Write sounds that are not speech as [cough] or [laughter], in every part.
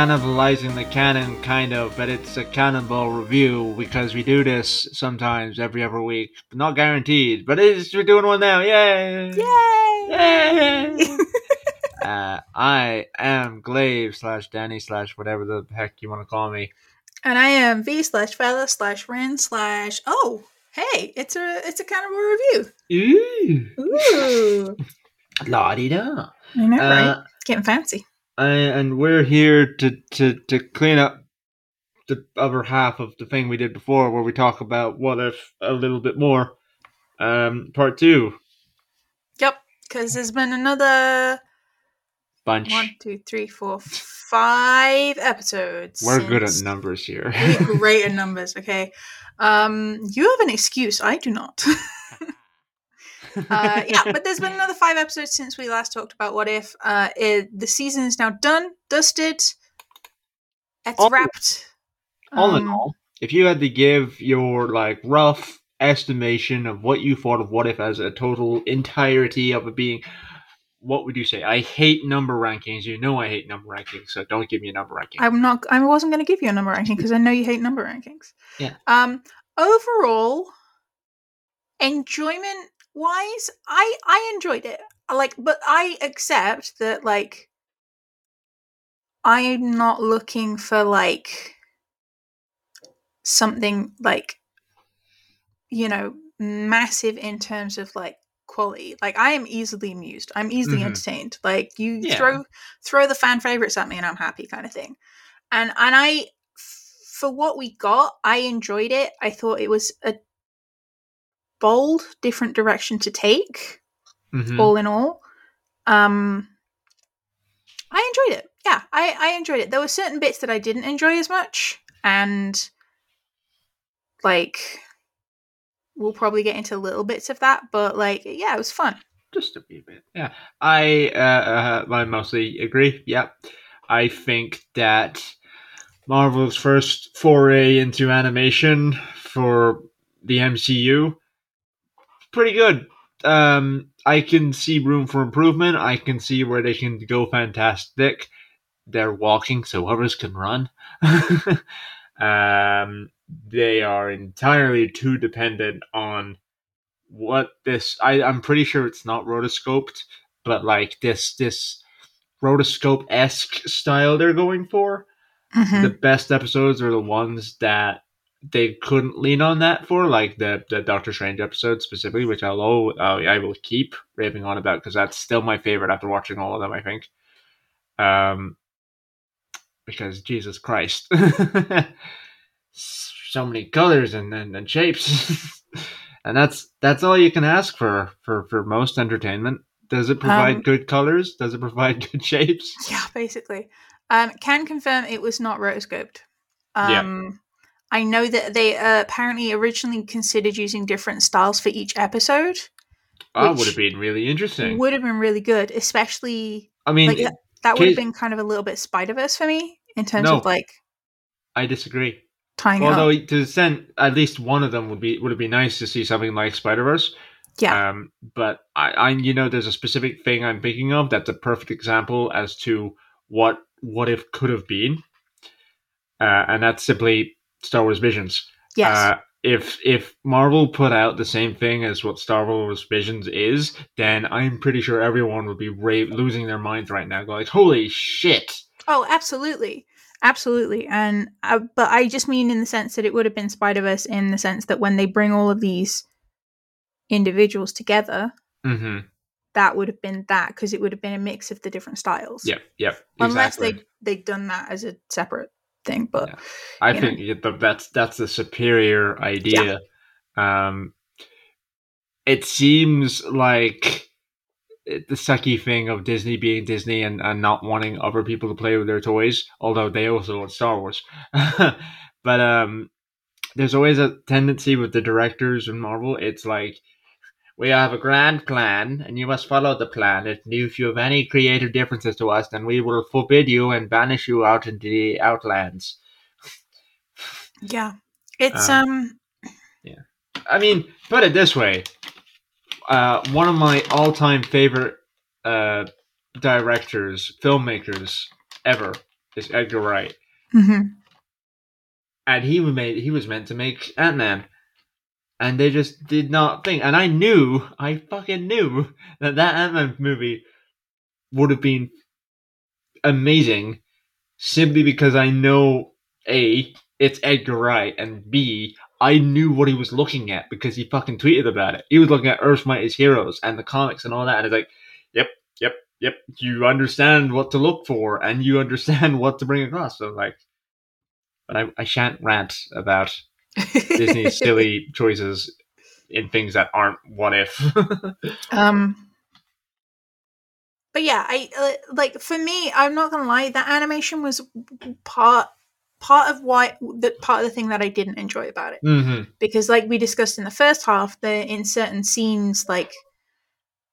cannibalizing the canon kind of, but it's a cannonball review because we do this sometimes every other week, but not guaranteed. But it's we're doing one now, yay! Yay! Yay! [laughs] uh, I am Glaive slash Danny slash whatever the heck you want to call me. And I am V slash Fella slash Ren slash Oh, hey, it's a it's a cannibal review. Ooh, Ooh. [laughs] la di da. I know, right? Uh, Getting fancy. And we're here to, to, to clean up the other half of the thing we did before, where we talk about what if a little bit more. Um, part two, Yep. Because there's been another bunch. one, two, three, four, five episodes. We're good at numbers here. We're [laughs] great at numbers, okay. Um, you have an excuse. I do not. [laughs] uh, yeah, [laughs] but there's been another five episodes since we last talked about what if. Uh, it, the season is now done, dusted. It's All- wrapped. all in Um, all, if you had to give your like rough estimation of what you thought of what if as a total entirety of it being, what would you say? I hate number rankings. You know I hate number rankings, so don't give me a number ranking. I'm not. I wasn't going to give you a number ranking because I know you hate number rankings. [laughs] Yeah. Um. Overall, enjoyment wise, I I enjoyed it. Like, but I accept that like I'm not looking for like something like you know massive in terms of like quality. Like I am easily amused. I'm easily Mhm. entertained. Like you Yeah. throw throw the fan favorites at me and I'm happy kind of thing. And and I for what we got, I enjoyed it. I thought it was a bold different direction to take Mhm. all in all. Um I enjoyed it. Yeah, I I enjoyed it. There were certain bits that I didn't enjoy as much and like we'll probably get into little bits of that, but like yeah, it was fun. just a wee bit. Yeah, I uh, uh, I mostly agree. Yep, I think that Marvel's first foray into animation for the MCU pretty good. Um, I can see room for improvement. I can see where they can go fantastic. They're walking, so others can run. [laughs] um, they are entirely too dependent on what this I, I'm pretty sure it's not rotoscoped, but like this this rotoscope esque style they're going for. Mhm. The best episodes are the ones that they couldn't lean on that for, like the the Doctor Strange episode specifically, which I'll al- uh, I will keep raving on about because that's still my favorite after watching all of them. I think, um, because Jesus Christ, [laughs] so many colors and and, and shapes, [laughs] and that's that's all you can ask for for for most entertainment. Does it provide Um, good colors? Does it provide [laughs] good shapes? Yeah, basically. Um, can confirm it was not rotoscoped. Yeah. I know that they uh, apparently originally considered using different styles for each episode. That would have been really interesting. Would have been really good, especially I mean, like that, that would have been kind of a little bit Spider Verse for me in terms No. of like I disagree. tying Although up. to send at least one of them would be would have been nice to see something like Spider Verse. Yeah. Um, but I, I, you know, there's a specific thing I'm thinking of that's a perfect example as to what what if could have been, uh, and that's simply Star Wars Visions. Yes. Uh, if if Marvel put out the same thing as what Star Wars Visions is, then I'm pretty sure everyone would be ra- losing their minds right now, going, "Holy shit!" oh, absolutely. Absolutely. And uh, but I just mean in the sense that it would have been Spider Verse in the sense that when they bring all of these individuals together, hmm that would have been that because it would have been a mix of the different styles. Yep. Yep. Unless they they'd done that as a separate thing, but Yeah. I think yeah, th- that's that's a superior idea. Um, it seems like the sucky thing of Disney being Disney and, and not wanting other people to play with their toys, although they also want Star Wars. [laughs] but um, there's always a tendency with the directors in Marvel. It's like we have a grand plan, and you must follow the plan. And if you have any creative differences to us, then we will forbid you and banish you out into the outlands. yeah, it's Um, um I mean, put it this way: uh, one of my all-time favorite uh, directors, filmmakers ever is Edgar Wright, hmm and he made he was meant to make Ant Man, and they just did not think. And I knew, I fucking knew that that Ant Man movie would have been amazing, simply because I know a it's Edgar Wright, and b I knew what he was looking at because he fucking tweeted about it. He was looking at Earth's Mightiest Heroes and the comics and all that, and it's like, yep, yep, yep. You understand what to look for, and you [laughs] understand what to bring across. So like, but I, I shan't rant about Disney's [laughs] silly choices in things that aren't what if. [laughs] Um, but yeah, I uh, like for me. I'm not gonna lie. That animation was part part of why the part of the thing that I didn't enjoy about it hmm because, like we discussed in the first half, the in certain scenes, like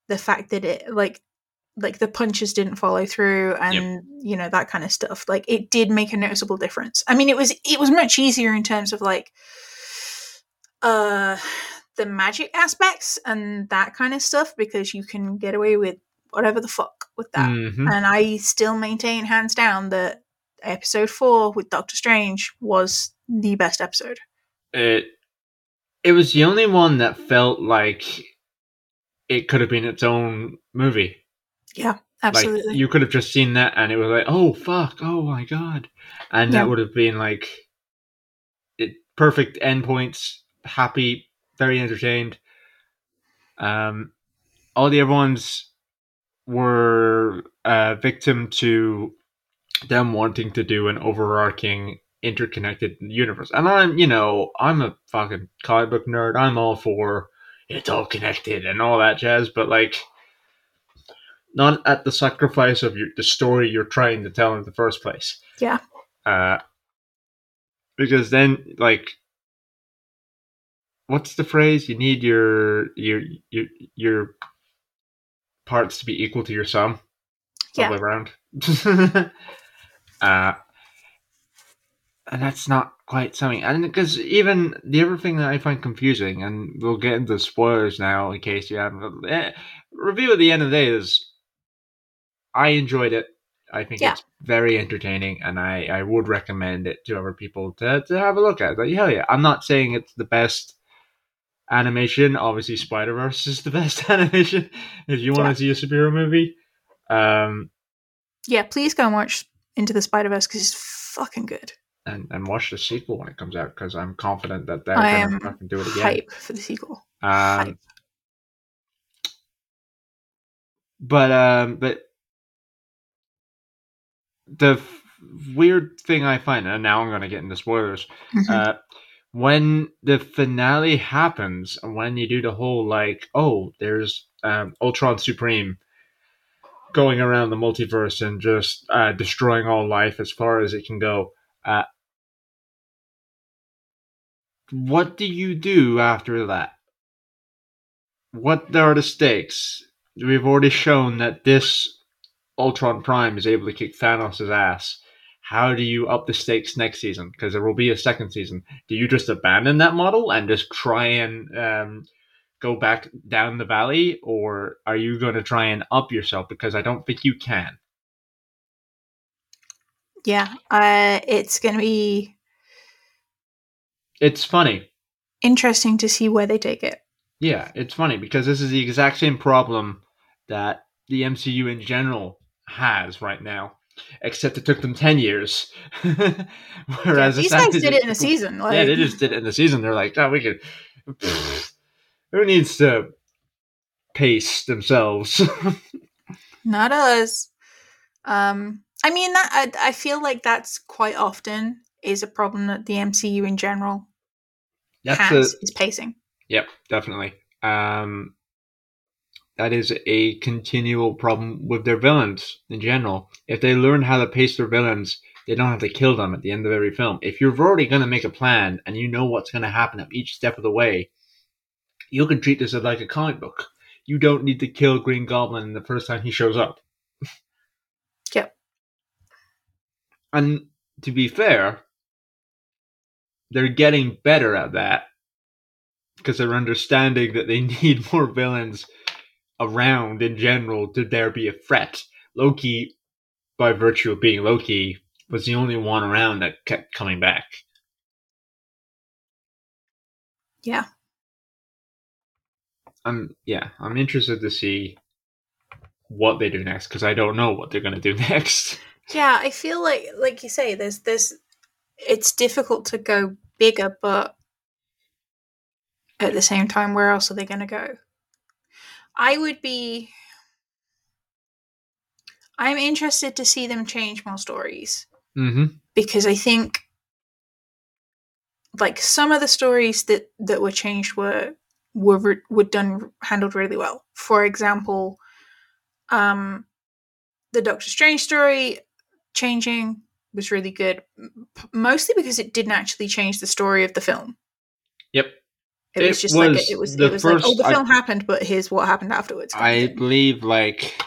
the fact that it like like the punches didn't follow through and you know that kind of stuff. Like it did make a noticeable difference. I mean it was it was much easier in terms of like uh the magic aspects and that kind of stuff because you can get away with whatever the fuck with that. Hmm and i still maintain hands down that episode 4 with doctor strange was the best episode. It it was the only one that felt like it could have been its own movie. Absolutely Like you could have just seen that and it was like, oh fuck, oh my god, and Yeah. that would have been like it perfect endpoints, happy, very entertained. Um, all the other ones were uh, victim to them wanting to do an overarching interconnected universe, and I'm, you know, I'm a fucking comic book nerd. I'm all for it's all connected and all that jazz, but like not at the sacrifice of your, the story you're trying to tell in the first place. Yeah. Uh, because then, like, what's the phrase? You need your your your your parts to be equal to your sum. Yeah. All the way around. [laughs] uh, and that's not quite something. And because even the other thing that I find confusing, and we'll get into spoilers now in case you haven't. Eh, review at the end of the day is I enjoyed it. I think Yeah. it's very entertaining, and I, I would recommend it to other people to, to have a look at. Like, hell yeah. I'm not saying it's the best animation. Obviously, Spider Verse is the [laughs] best animation if you want Yeah. to see a superhero movie. Um, yeah please go and watch into the spider-verse because it's fucking good and, and watch the sequel when it comes out because I'm confident that they're going to fucking do it again. hype for the sequel Um, hype. but um, but the f- weird thing I find, and now I'm going to get into spoilers. Mhm. Uh, when the finale happens, and when you do the whole like, oh, there's um, Ultron Supreme going around the multiverse and just uh, destroying all life as far as it can go. Uh, what do you do after that? What are the stakes? We've already shown that this Ultron Prime is able to kick Thanos' ass. How do you up the stakes next season? Because there will be a second season. Do you just abandon that model and just try and um, go back down the valley, or are you going to try and up yourself? Because I don't think you can. yeah uh it's gonna be It's funny. interesting to see where they take it Yeah, it's funny because this is the exact same problem that the MCU in general has right now, except it took them 10 years. [laughs] Whereas these this guys did it in a season like yeah, they just did it in the season. They're like, oh, we could. [sighs] Who needs to pace themselves? [laughs] not us um i mean that I, I feel like that's quite often is a problem that the mcu in general That's has a, is pacing Yep, definitely. Um, that is a continual problem with their villains in general. If they learn how to pace their villains, they don't have to kill them at the end of every film. If you're already going to make a plan and you know what's going to happen at each step of the way, you can treat this as like a comic book. You don't need to kill Green Goblin the first time he shows up. [laughs] Yep. And to be fair, they're getting better at that because they're understanding that they [laughs] need more villains around in general to there be a threat. Loki, by virtue of being Loki, was the only one around that kept coming back. Yeah. I'm yeah, I'm interested to see what they do next because I don't know what they're gonna do [laughs] next. Yeah, I feel like like you say, there's there's it's difficult to go bigger, but at the same time, where else are they gonna go? I would be I'm interested to see them change more stories Mm-hmm. because I think like some of the stories that that were changed were were were done handled really well. For example, um, the Doctor Strange story changing was really good, mostly because it didn't actually change the story of the film. Yep. It, was just like was a, it was the it was like oh first- the I- film happened, but here's what happened afterwards. I thing. believe like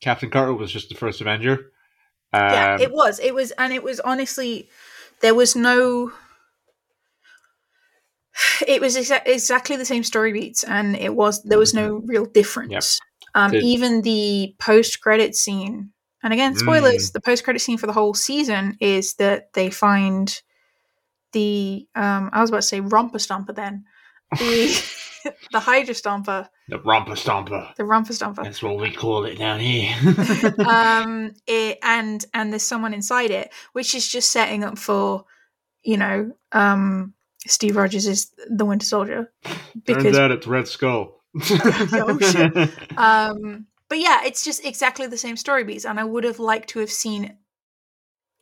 Captain Carter was just the first Avenger. Um, yeah, it was. It was, and it was honestly, there was no. It was exa- exactly the same story beats, and it was there was no real difference. Um, The- even the post credit scene, and again, spoilers. The post credit scene for the whole season is that they find the. Um, I was about to say romper stomper. Then the [laughs] the Hydra stomper, the Romper Stomper. the romper stomper. That's what we call it down here. [laughs] [laughs] um it, and and there's someone inside it which is just setting up for you know um steve rogers is the winter soldier Turns because out it's Red Skull. Oh, shit. um but yeah it's just exactly the same story beats and i would have liked to have seen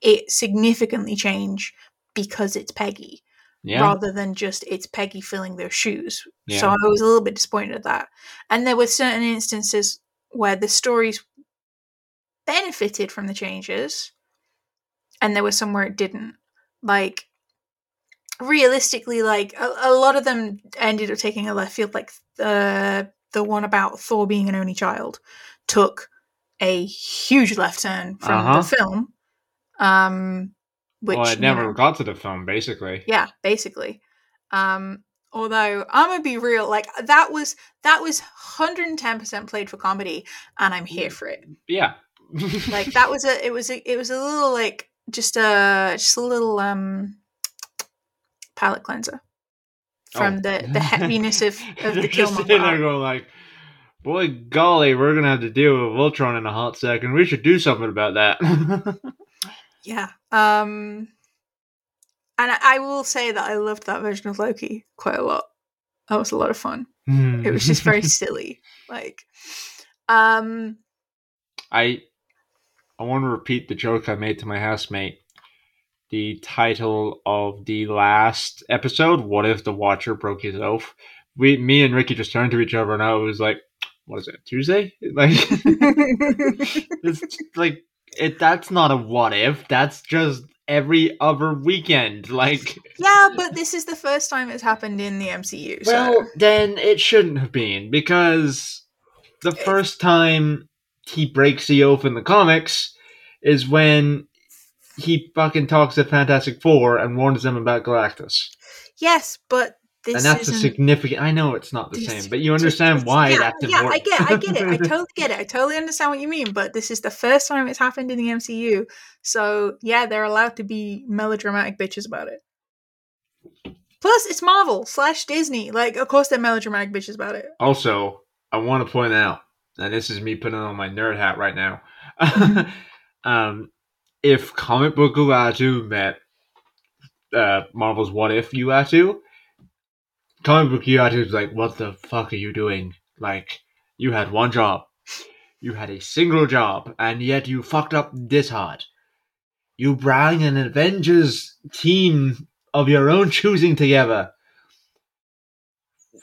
it significantly change because it's peggy yeah. rather than just it's Peggy filling their shoes. So I was a little bit disappointed at that. And there were certain instances where the stories benefited from the changes, and there were some where it didn't. Like realistically, like a, a lot of them ended up taking a left field. Like the the one about Thor being an only child took a huge left turn from Uh-huh. the film. Um, which well, it you never know- got to the film, basically. yeah basically um although i'm gonna be real like that was that was 110% played for comedy and i'm here for it Yeah. like [laughs] that was a it was a it was a little like just a just a little um palate cleanser from Oh. the the heaviness of [laughs] of They're the just sitting there killmonger going like, "Boy, golly, we're gonna have to deal with Ultron in a hot second. We should do something about that." [laughs] yeah um and I, I will say that i loved that version of loki quite a lot that was a lot of fun it was just very [laughs] silly like um I I want to repeat the joke I made to my housemate. The title of the last episode, "What if the Watcher broke his oath?" We, me and Ricky just turned to each other, and I was like, "What is it? Tuesday?" [laughs] Like, [laughs] it's like it. That's not a what if. That's just every other weekend. Like, Yeah, but this is the first time it's happened in the MCU. So. well, then it shouldn't have been because the first time he breaks the oath in the comics is when he fucking talks to Fantastic Four and warns them about Galactus. yes, but this and that's a significant. I know it's not the same, but you understand why yeah, that's yeah, I important. get, I get it. I [laughs] totally get it. I totally understand what you mean. But this is the first time it's happened in the MCU, so yeah, they're allowed to be melodramatic bitches about it. Plus, it's Marvel slash Disney. Like, of course, they're melodramatic bitches about it. Also, I want to point out, and this is me putting on my nerd hat right now. [laughs] um, if comic book Uatu met uh, Marvel's What If Uatu, comic book Uatu is like, what the fuck are you doing? Like, you had one job. You had a single job, and yet you fucked up this hard. You brought an Avengers team of your own choosing together.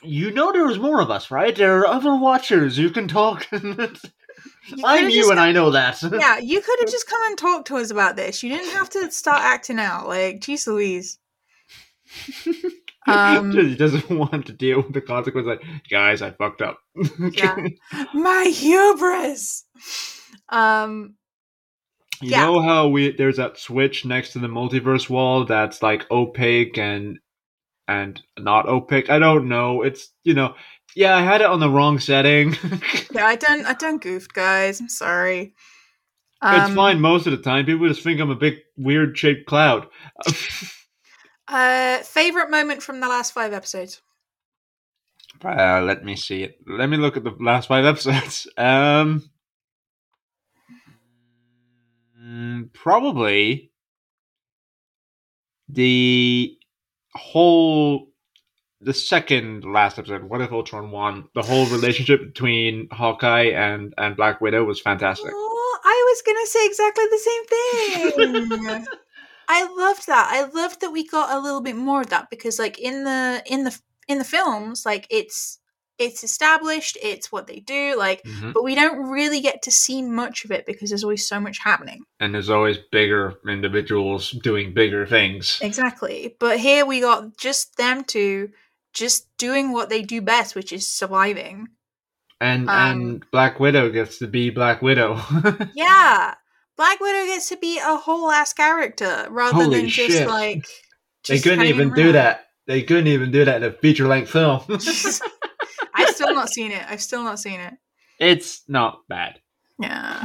You know there was more of us, right? There are other watchers. You can talk. [laughs] You I'm you, and I know that. [laughs] yeah, you could have just come and talked to us about this. You didn't have to start acting out. Like, geez Louise. [laughs] Um, he doesn't [laughs] want to deal with the consequence. Like, guys, I fucked up. Yeah. [laughs] My hubris. Um, you Yeah. know how we there's that switch next to the multiverse wall that's like opaque and and not opaque. I don't know. It's you know, yeah, I had it on the wrong setting. [laughs] yeah, I done I done goofed, guys. I'm sorry. it's Um, fine most of the time. People just think I'm a big weird shaped cloud. Uh, favorite moment from the last five episodes. Uh, let me see it. Let me look at the last five episodes. [laughs] Um, mm, probably the whole, the second last episode. What if Ultron won? The whole relationship between Hawkeye and and Black Widow was fantastic. Oh, I was gonna say exactly the same thing. [laughs] I loved that. I loved that we got a little bit more of that because, like in the in the in the films, like it's it's established, it's what they do, like, Mhm. but we don't really get to see much of it because there's always so much happening. And there's always bigger individuals doing bigger things. Exactly. But here we got just them two just doing what they do best, which is surviving. And Um, and Black Widow gets to be Black Widow. [laughs] Yeah. Black Widow gets to be a whole ass character rather Holy than just shit. like. they couldn't even do that. They couldn't even do that in a feature length film. [laughs] I've still not seen it. I've still not seen it. it's not bad. Yeah.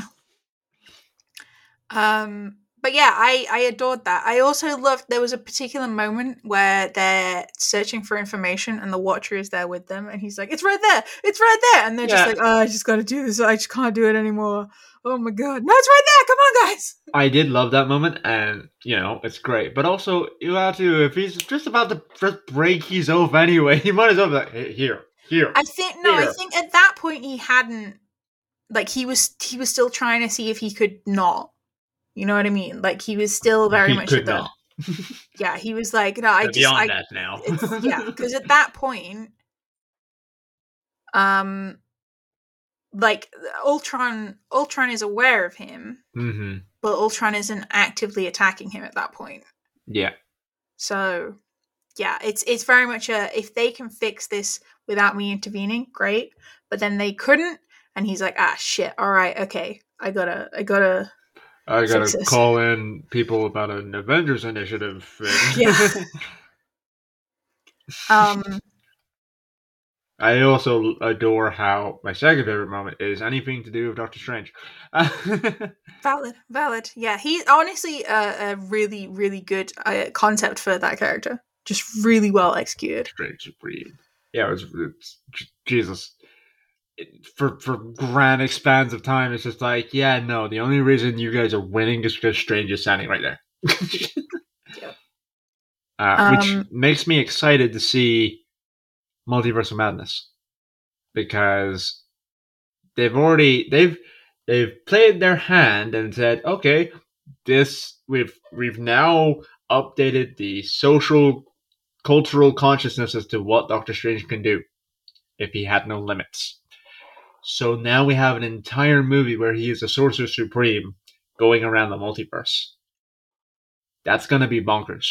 Um. But yeah, I I adored that. I also loved there was a particular moment where they're searching for information and the Watcher is there with them and he's like, "It's right there, it's right there," and they're Yeah. just like, "Oh, I just got to do this. I just can't do it anymore." Oh my god, no, it's right there. Come on, guys. [laughs] I did love that moment, and you know it's great. But also, you have to if he's just about to break his oath anyway, [laughs] you might as well be like "Hey, here, here. I think no, I think at that point he hadn't like he was he was still trying to see if he could not. You know what I mean? Like he was still very He much could the [laughs] yeah. He was like, no, I We're just beyond I, that now. yeah, [laughs] because at that point, um, like Ultron, Ultron is aware of him, hmm but Ultron isn't actively attacking him at that point. Yeah, So, yeah, it's it's very much a if they can fix this without me intervening, great. But then they couldn't, and he's like, ah, shit. All right, okay, I gotta, I gotta. I gotta this. call in people about an Avengers initiative. thing. [laughs] Yeah. Um, [laughs] I also adore how my second favorite moment is anything to do with Doctor Strange. [laughs] valid, valid. Yeah, he's honestly a, a really, really good uh, concept for that character. Just really well executed. Strange Supreme. Yeah, it was, it's, Jesus. It- for for grand expanse of time, it's just like, yeah, no. The only reason you guys are winning is because Strange is standing right there. [laughs] Yep. uh, which Um, makes me excited to see Multiverse of Madness because they've already they've they've played their hand and said, okay, this we've we've now updated the social cultural consciousness as to what Doctor Strange can do if he had no limits. So now we have an entire movie where he is a sorcerer supreme going around the multiverse. That's gonna be bonkers,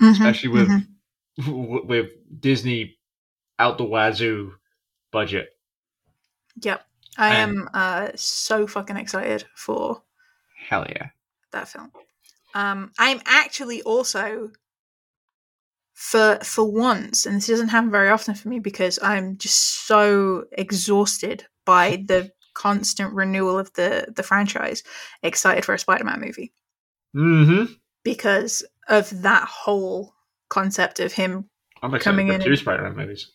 Mhm, especially with mhm. with Disney out the wazoo budget. Yep, I and- am uh, so fucking excited for Hell yeah! that film. Um, I'm actually also for for once, and this doesn't happen very often for me because I'm just so exhausted by the constant renewal of the the franchise. Excited for a Spider-Man movie Mm-hmm. because of that whole concept of him. I'm excited Coming for in two and- Spider-Man movies.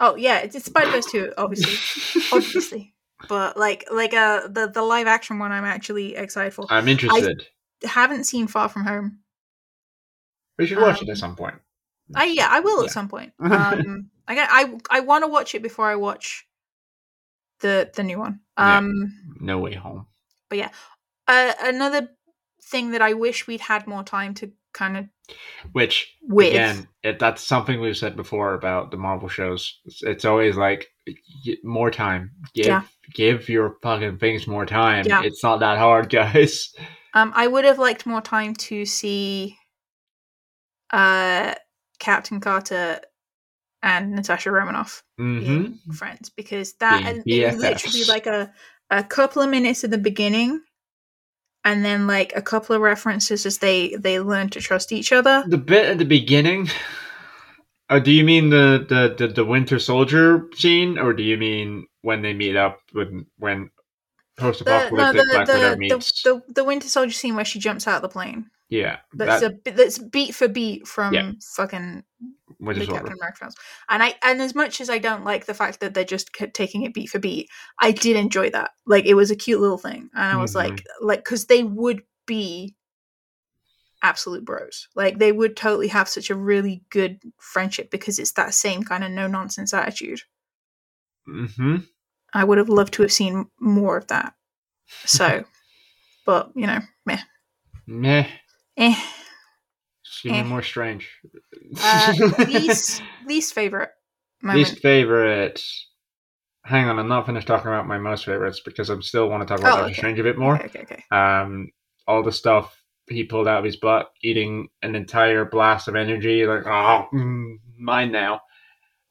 Oh yeah, it's, it's Spider-Verse too, obviously, [laughs] obviously, but like like uh the the live action one, I'm actually excited for. I'm interested. haven't seen Far From Home. we should watch it um, at some point. I yeah, I will Yeah. at some point. [laughs] Um, I got- I I want to watch it before I watch the the new one. Yeah. Um, No Way Home. But yeah, uh, another thing that I wish we'd had more time to kind of Which with. again, it, that's something we've said before about the Marvel shows. It's, it's always like more time. Give Yeah. give your fucking things more time. Yeah. It's not that hard, [laughs] guys. Um, I would have liked more time to see, uh, Captain Carter and Natasha Romanoff hmm friends because that and literally like a a couple of minutes in the beginning, and then like a couple of references as they they learn to trust each other. The bit at the beginning. Uh, do you mean the, the, the, the Winter Soldier scene, or do you mean when they meet up when when post-apocalyptic no, the, Black Widow the, the, meets. the, the Winter Soldier scene where she jumps out of the plane. Yeah, That's that a bit that's beat for beat from Yeah. fucking Winter Captain America films. And I and as much as I don't like the fact that they're just kept taking it beat for beat, I did enjoy that. Like it was a cute little thing, and I was Mhm. like, like because they would be absolute bros. Like they would totally have such a really good friendship because it's that same kind of no nonsense attitude. Mm-hmm. I would have loved to have seen more of that. So, [laughs] but you know, meh, Meh. Eh. Give me Eh. more strange. Uh, [laughs] least least favorite moment. Least favorite. Hang on, I'm not finished talking about my most favorites because I still want to talk about Oh, Doctor okay. Strange a bit more. Okay, okay, okay. Um, all the stuff he pulled out of his butt, eating an entire blast of energy, like oh, mine now.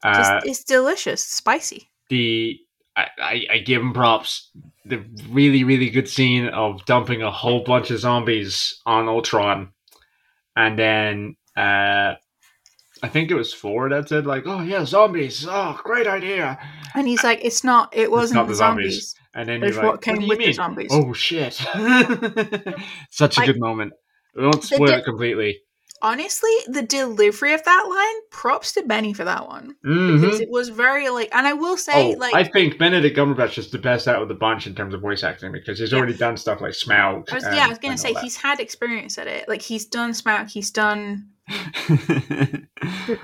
Uh, Just it's delicious, spicy. the I, I, I give him props. The really really good scene of dumping a whole bunch of zombies on Ultron, and then uh, I think it was Thor that said like, "Oh yeah, zombies! Oh, great idea!" And he's like, "It's not. It wasn't not the the zombies. zombies. And then It's you're like, what came do you with the mean?" zombies." Oh shit! [laughs] Such a Like- good moment. We won't spoil it completely. Honestly, the delivery of that line, props to Benny for that one Mhm. because it was very like. And I will say, Oh, like, I think Benedict Cumberbatch is the best out of the bunch in terms of voice acting because he's Yeah. already done stuff like Smaug. I was, and- yeah, I was gonna say he's had experience at it. Like he's done Smack, he's done [laughs]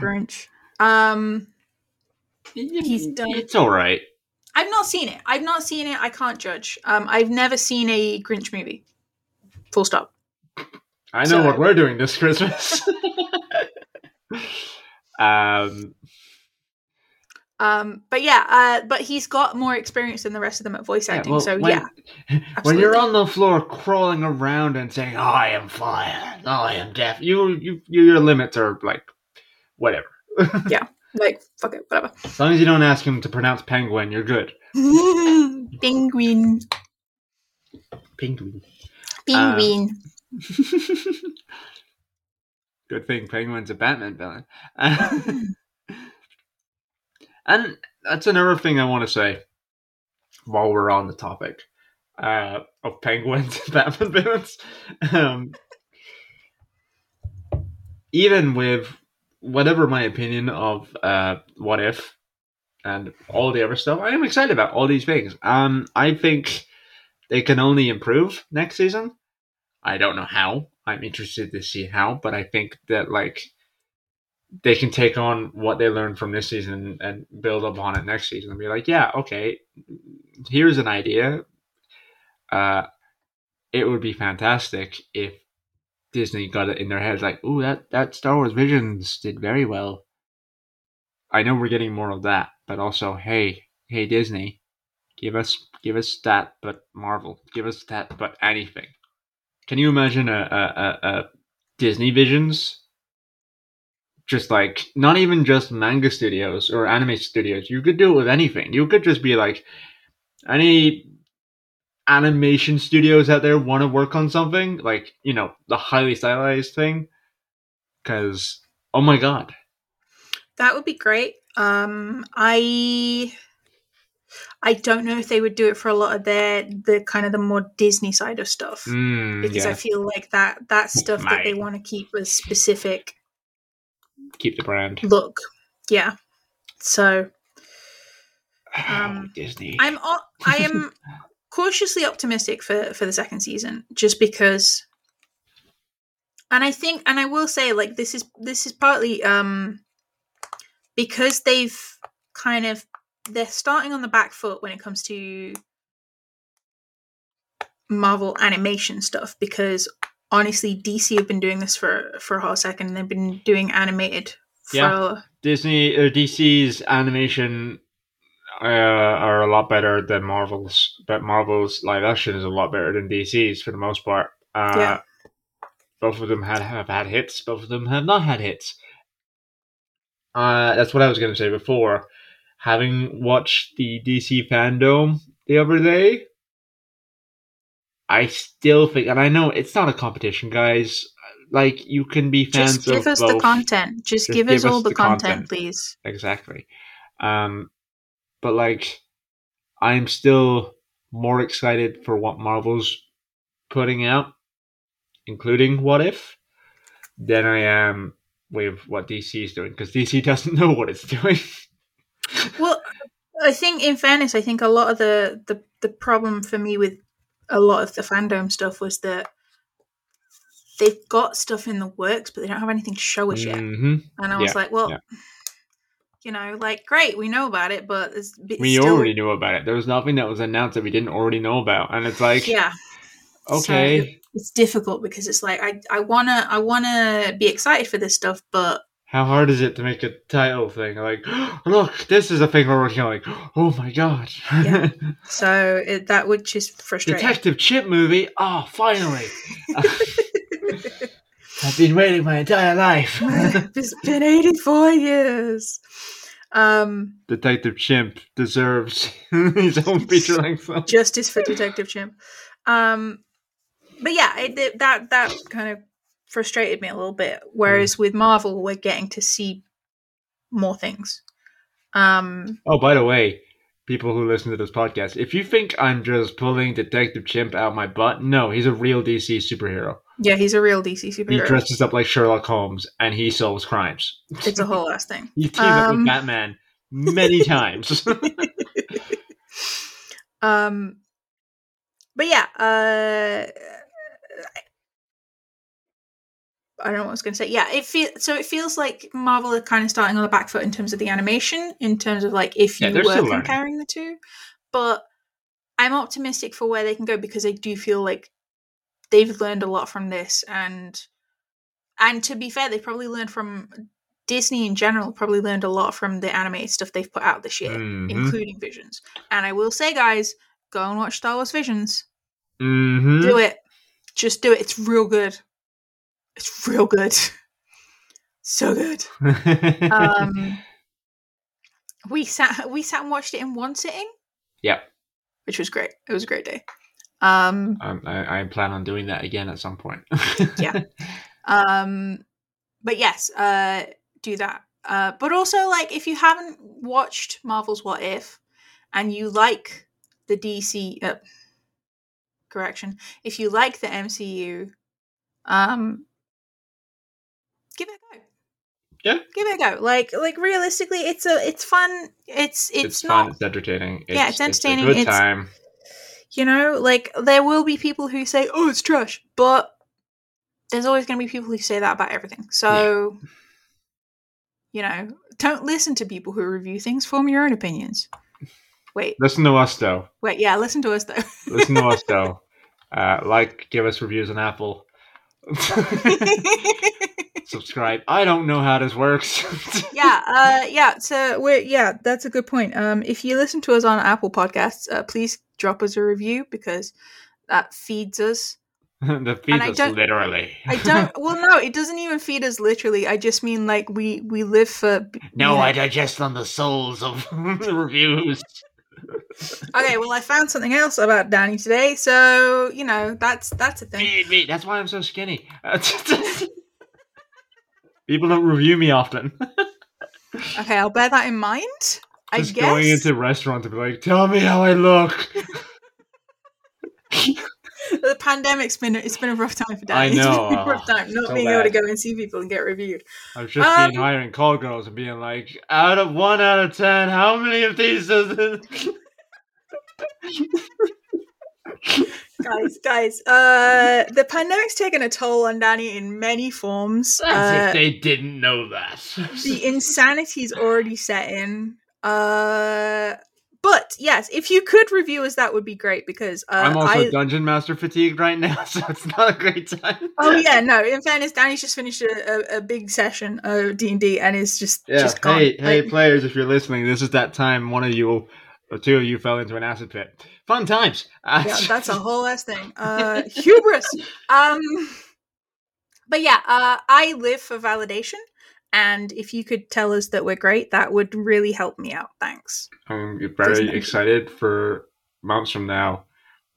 Grinch. Um, He's done- It's all right. I've not seen it. I've not seen it. I can't judge. Um, I've never seen a Grinch movie. Full stop. I know So- what we're doing this Christmas. [laughs] um, Um, but yeah, uh, but he's got more experience than the rest of them at voice yeah, acting. well, so when, yeah, [laughs] when you're on the floor crawling around and saying, "I am fire, I am deaf," you, you, your limits are like whatever. [laughs] Yeah, like fuck it, whatever. As long as you don't ask him to pronounce penguin, you're good. Penguin, Penguin. penguin. [laughs] Good thing Penguin's a Batman villain. [laughs] and that's another thing I want to say while we're on the topic uh, of Penguins [laughs] and Batman villains. Um, even with whatever my opinion of uh, What If and all the other stuff, I am excited about all these things. Um, I think they can only improve next season. I don't know how. I'm interested to see how, but I think that like they can take on what they learned from this season and build upon it next season and be like, yeah, okay, here's an idea. Uh, it would be fantastic if Disney got it in their heads like, ooh, that, that Star Wars Visions did very well. I know we're getting more of that, but also, hey, hey Disney, give us give us that, but Marvel, give us that, but anything. Can you imagine a, a, a, Disney Visions? Just like not even just manga studios or anime studios. You could do it with anything. You could just be like any animation studios out there want to work on something like you know the highly stylized thing. Because oh my god, That would be great. Um, I I don't know if they would do it for a lot of their the kind of the more Disney side of stuff mm, because yeah, I feel like that that stuff that they want to keep a specific keep the brand. look. Yeah. So Um, Disney. I'm I am [laughs] cautiously optimistic for for the second season just because and I think and I will say like this is this is partly um because they've kind of they're starting on the back foot when it comes to Marvel animation stuff because honestly DC have been doing this for for a hot second And they've been doing animated for Yeah. Disney or DC's animation uh, are a lot better than Marvel's, but Marvel's live action is a lot better than DC's for the most part. Uh, Yeah. Both of them had have had hits. Both of them have not had hits. Uh, that's what I was going to say before. Having watched the DC fandom the other day, I still think, and I know it's not a competition, guys. Like you can be fans just give us the content just, Just give, give us all us the, the content, content. please exactly. Um, but like, I'm still more excited for what Marvel's putting out, including What If, than I am with what DC is doing because DC [laughs] doesn't know what it's doing. Well, I think, in fairness, I think a lot of the, the the problem for me with a lot of the fandom stuff was that they've got stuff in the works, but they don't have anything to show us yet. hmm And I was Yeah, like, well, yeah. you know, like great, we know about it, but We still, already knew about it. There was nothing that was announced that we didn't already know about, and it's like, yeah. okay, So it's difficult because it's like I, I wanna I wanna be excited for this stuff, but how hard is it to make a title thing? Like, [gasps] look, this is a thing we're working on. Like, oh my god, Yeah. [laughs] so it, that would just frustrate. Detective Chimp movie. Oh, finally! [laughs] I've been waiting my entire life. [laughs] it's been 84 years. Um, Detective Chimp deserves his own feature length film. justice for Detective Chimp. Um, but yeah, it, it- that that kind of frustrated me a little bit. Whereas with Marvel, we're getting to see more things. Um, Oh, by the way, people who listen to this podcast, if you think I'm just pulling Detective Chimp out my butt, no, he's a real DC superhero. yeah, he's a real DC superhero. He dresses up like Sherlock Holmes and he solves crimes. it's a whole ass thing. [laughs] He teamed up Um, with Batman many [laughs] times. [laughs] Um, but yeah, uh, I don't know what I was going to say. Yeah, it feels so. It feels like Marvel are kind of starting on the back foot in terms of the animation, in terms of like if you they're were comparing the two. But I'm optimistic for where they can go because I do feel like they've learned a lot from this, and and to be fair, they probably learned from Disney in general. Probably learned a lot from the animated stuff they've put out this year Mhm. including Visions. And I will say, guys, go and watch Star Wars Visions. Mhm. Do it. Just do it. It's real good. It's real good. So good. Um, [laughs] we sat we sat and watched it in one sitting, yep. which was great. It was a great day. Um, Um, I, I plan on doing that again at some point. Yeah. [laughs] um, but yes, uh, do that. Uh, but also, like, if you haven't watched Marvel's What If, and you like the DC, uh, correction, if you like the MCU, um, give it a go. Yeah. give it a go. Like, like realistically, it's a, it's fun. It's, it's, It's, not fun. It's entertaining. It's, Yeah, it's entertaining, a good it's- time. you know like there will be people who say oh it's trash but there's always going to be people who say that about everything so you know don't listen to people who review things form your own opinions wait Listen to us though. wait yeah listen to us though Listen to us though. [laughs] Uh, like, give us reviews on Apple. [laughs] Subscribe. I don't know how this works. [laughs] yeah uh yeah so we're yeah that's a good point um if you listen to us on apple podcasts uh, please drop us a review because that feeds us [laughs] that feeds us literally. i don't [laughs] well no it doesn't even feed us literally i just mean like we we live for No, yeah. I digest on the souls of the reviews. Okay, well, I found something else about Danny today, so you know that's that's a thing. Feed me. That's why I'm so skinny. People don't review me often. [laughs] Okay, I'll bear that in mind. I Just guess. going into restaurants and be like, "Tell me how I look." [laughs] the pandemic's been it's been a rough time for I Danny. [laughs] It's know, been a rough time not so being able to go and see people and get reviewed. I've just Um, been hiring call girls and being like, "Out of one out of ten, how many of these does it?" Guys, guys, uh, the pandemic's taken a toll on Danny in many forms. As Uh, if they didn't know that. [laughs] the insanity's already set in. Uh, but yes, if you could review us, that would be great because uh, I'm also I, dungeon master fatigued right now, [laughs] so it's not a great time. Oh yeah, no. In fairness, Danny's just finished a, a, a big session of D and D and is just Yeah. just gone. hey, hey, players, if you're listening, this is that time one of you or two of you fell into an acid pit. Fun times. Uh, yeah, [laughs] that's a whole ass thing. Uh, hubris. Um, but yeah, uh, I live for validation, and if you could tell us that we're great, that would really help me out. Thanks. I'm very it? excited for months from now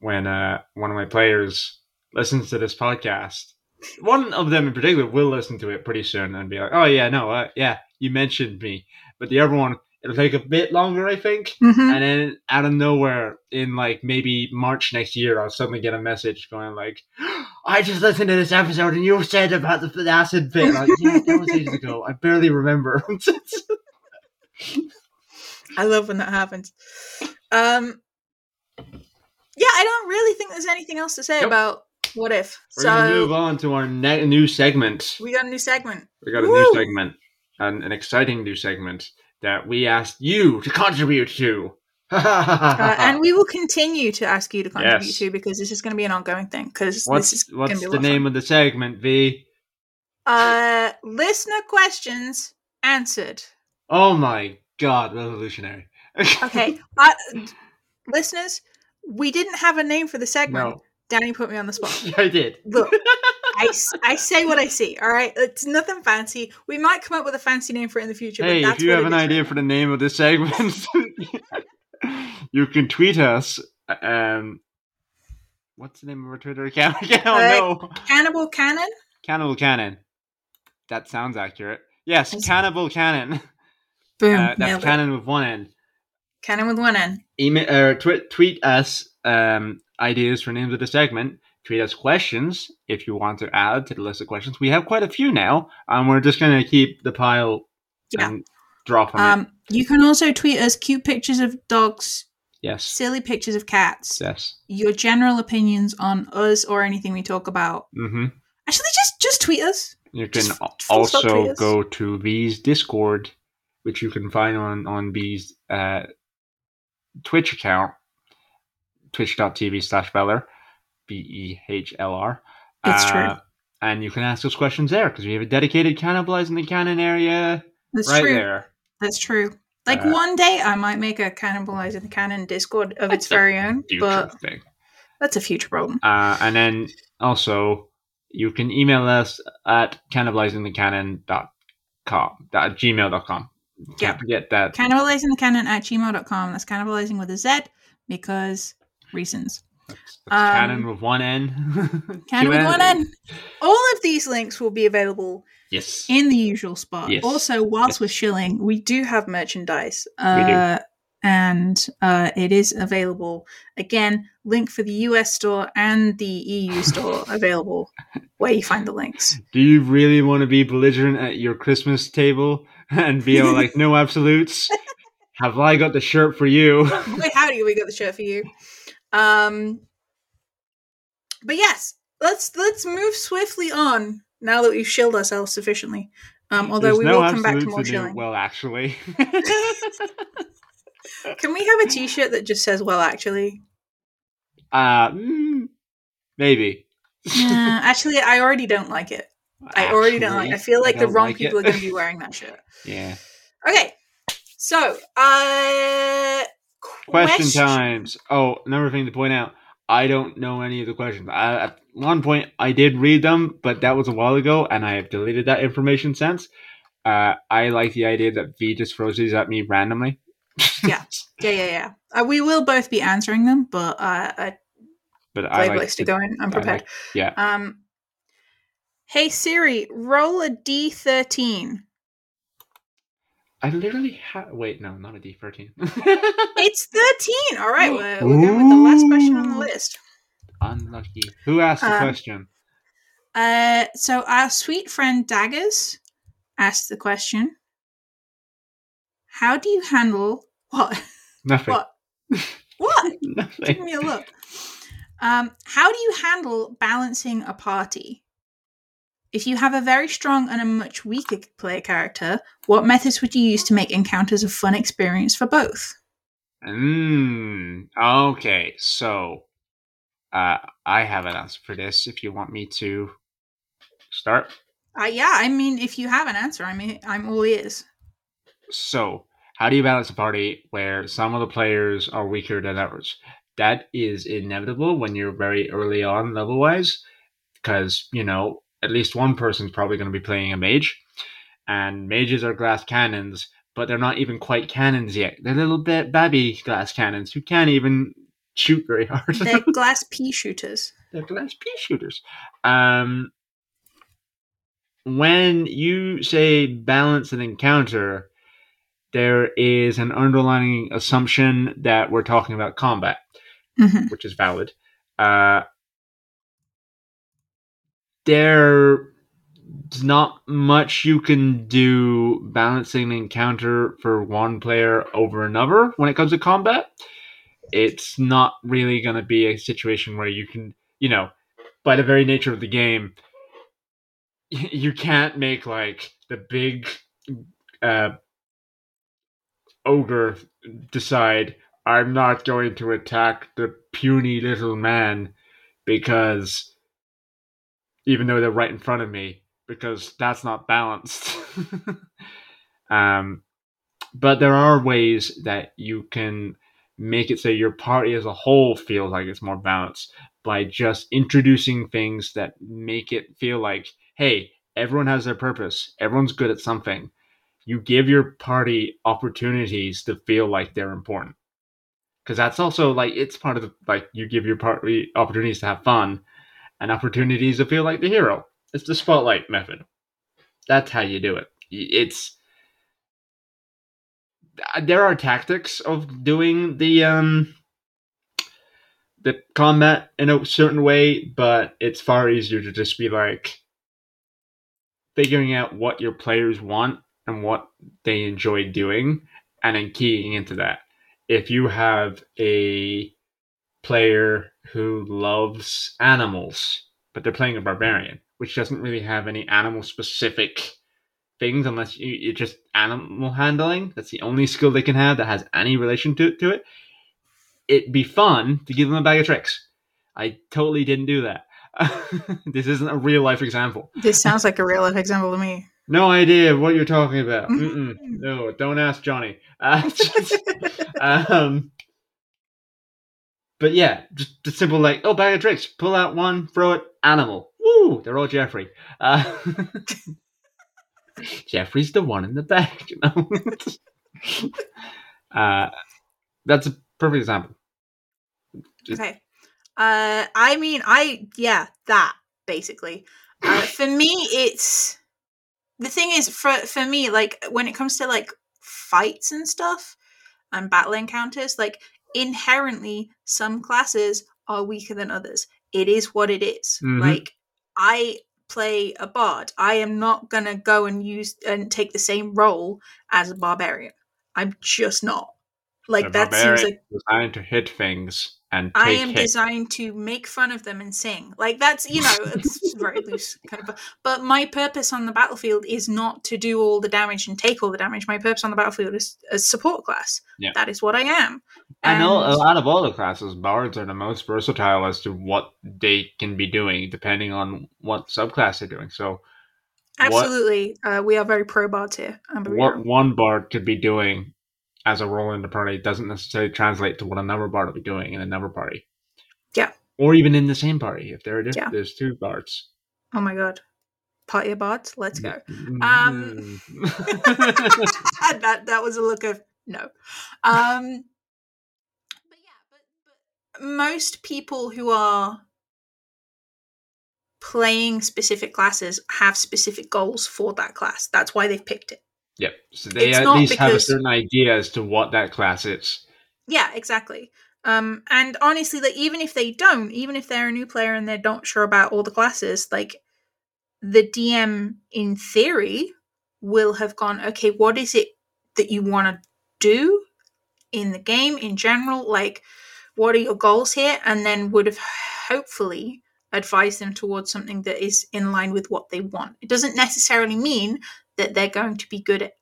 when uh, one of my players listens to this podcast. One of them in particular will listen to it pretty soon and be like, "Oh yeah, no, uh, yeah, you mentioned me," but the other one It'll take a bit longer, I think. Mhm. And then out of nowhere, in like maybe March next year, I'll suddenly get a message going like, [gasps] "I just listened to this episode and you said about the, the acid bit." Like, yeah, that was ages ago. I barely remember. [laughs] I love when that happens. Um, yeah, I don't really think there's anything else to say Nope. about what if. So We're gonna move on to our ne- new segment. we got a new segment. We got a new segment, an, an exciting new segment that we asked you to contribute to. Uh, [laughs] and we will continue to ask you to contribute Yes. to because this is going to be an ongoing thing. Because this what's is what's the name of the segment, V? Uh, listener questions answered. Oh my god, revolutionary. Okay, [laughs] uh, listeners, we didn't have a name for the segment. no, Danny put me on the spot. [laughs] I did. Look, I, I say what I see. All right, it's nothing fancy. We might come up with a fancy name for it in the future. Hey, if you have an idea right for the name of this segment, [laughs] you can tweet us. Um, what's the name of our Twitter account? [laughs] oh Uh, no, Cannibal Cannon. Cannibal Cannon. That sounds accurate. Yes, Cannibal Cannon. [laughs] Boom, Uh, that's. Cannon with one end. Cannon with one end. email or tweet tweet us um, ideas for names of the segment. Tweet us questions if you want to add to the list of questions. We have quite a few now, and we're just going to keep the pile Yeah. and drop on it. Um, you can also tweet us cute pictures of dogs, Yes, silly pictures of cats, yes. your general opinions on us or anything we talk about. hmm Actually, just just tweet us. You can Just al- full stop also go to V's Discord, which you can find on on V's uh, Twitch account, twitch.tv slash Beller, B E H L R. It's true. And you can ask us questions there because we have a dedicated cannibalizing the canon area That's right true. there. That's true. Like Uh, one day, I might make a cannibalizing the canon Discord of its very [laughs] own, but thing. that's a future problem. Uh, and then also, you can email us at cannibalizingthecanon.com, at gmail.com. Can't Yeah. forget that. Cannibalizing the canon at gmail.com. That's cannibalizing with a Z because reasons. That's, that's Um, canon with one N. [laughs] Canon with one N. All of these links will be available Yes. in the usual spot. Yes. Also, whilst Yes. we're shilling, we do have merchandise. We do. Uh, And uh, it is available. Again, link for the US store and the EU [laughs] store available where you find the links. Do you really want to be belligerent at your Christmas table [laughs] and be all like, no absolutes? Have I got the shirt for you? Wait, howdy, we got the shirt for you. Um, but yes, let's let's move swiftly on now that we've shielded ourselves sufficiently. Um, although There's we no will come back to more in it. shilling. Well, actually. [laughs] Can we have a T-shirt that just says "Well, actually"? uh, mm, maybe. Nah, [laughs] actually, I already don't like it. I already don't like. I feel like the wrong like people it. are going to be wearing that shirt. [laughs] yeah. Okay, so uh, Question times. Oh, another thing to point out. I don't know any of the questions. I, at one point, I did read them, but that was a while ago, and I have deleted that information since. Uh, I like the idea that V just throws these at me randomly. Yeah. Yeah, yeah, yeah. Uh, we will both be answering them, but uh, uh, but I like likes to go in unprepared. like- yeah. Um, hey Siri, roll a d thirteen. I literally have. Wait, no, not a D thirteen. [laughs] It's thirteen. All right, we're, we're going with the last question on the list. Unlucky. Who asked the Um, question? Uh, so our sweet friend Daggers asked the question: How do you handle what? [laughs] Nothing. What? What? [laughs] Give me a look. Um, how do you handle balancing a party? If you have a very strong and a much weaker player character, what methods would you use to make encounters a fun experience for both? Mm, okay, so uh, I have an answer for this. If you want me to start, Uh, yeah, I mean, if you have an answer, I mean, I'm all ears. so how do you balance a party where some of the players are weaker than others? That is inevitable when you're very early on level wise, because you know at least one person's probably going to be playing a mage, and mages are glass cannons, but they're not even quite cannons yet. They're little bit baby glass cannons who can't even shoot very [laughs] hard. They're glass pea shooters. They're glass pea shooters. Um, when you say balance an encounter, there is an underlying assumption that we're talking about combat, Mhm. which is valid. Uh, there's not much you can do balancing an encounter for one player over another when it comes to combat. It's not really going to be a situation where you can, you know, by the very nature of the game, [laughs] you can't make like the big uh, ogre decide I'm not going to attack the puny little man because even though they're right in front of me because that's not balanced. [laughs] um, but there are ways that you can make it so your party as a whole feels like it's more balanced by just introducing things that make it feel like, hey, everyone has their purpose, everyone's good at something. You give your party opportunities to feel like they're important. Because that's also like it's part of the like you give your party opportunities to have fun and opportunities to feel like the hero. It's the spotlight method. That's how you do it. It's there are tactics of doing the um the combat in a certain way, but it's far easier to just be like figuring out what your players want and what they enjoy doing and then keying into that. If you have a player who loves animals, but they're playing a barbarian, which doesn't really have any animal specific things unless you, it's just animal handling. That's the only skill they can have that has any relation to, to it. It'd be fun to give them a bag of tricks. I totally didn't do that. [laughs] this isn't a real life example. This sounds like a real life example to me. No idea what you're talking about. [laughs] Mm-mm. No, don't ask Johnny. Uh, [laughs] just, um, but yeah, just the simple like, oh, bag of tricks. Pull out one, throw it, animal. Woo! They're all Jeffrey. Uh, [laughs] Jeffrey's the one in the back. You know? [laughs] uh, that's a perfect example. Just- Okay. Uh, I mean, I yeah, that basically. Uh, for me, it's the thing is for for me, like when it comes to like fights and stuff and battle encounters, like inherently, some classes are weaker than others. It is what it is. Mhm. Like I play a bard. I am not gonna go and use and take the same role as a barbarian. I'm just not. Like The that seems like designed to hit things and I am hits. designed to make fun of them and sing. Like that's you know, it's very loose kind of. But my purpose on the battlefield is not to do all the damage and take all the damage. My purpose on the battlefield is a support class. Yeah. That is what I am. I know And- a lot of all the classes, bards are the most versatile as to what they can be doing, depending on what subclass they're doing. So, what- Absolutely, uh, we are very pro bards here. What one bard could be doing as a role in the party doesn't necessarily translate to what another bard will be doing in another party. Yeah. Or even in the same party if there are diff- Yeah. there's two bards. Oh my god, party of bards. Let's go. Mm-hmm. Um, [laughs] [laughs] that that was a look of no. Um, but yeah, but, but most people who are playing specific classes have specific goals for that class. That's why they've picked it. Yep. So they It's at least have a certain idea as to what that class is. Yeah, exactly. Um, and honestly, like even if they don't, even if they're a new player and they're not sure about all the classes, like the DM in theory will have gone, okay, what is it that you want to do in the game in general? Like, what are your goals here? And then would have hopefully advised them towards something that is in line with what they want. It doesn't necessarily mean that they're going to be good at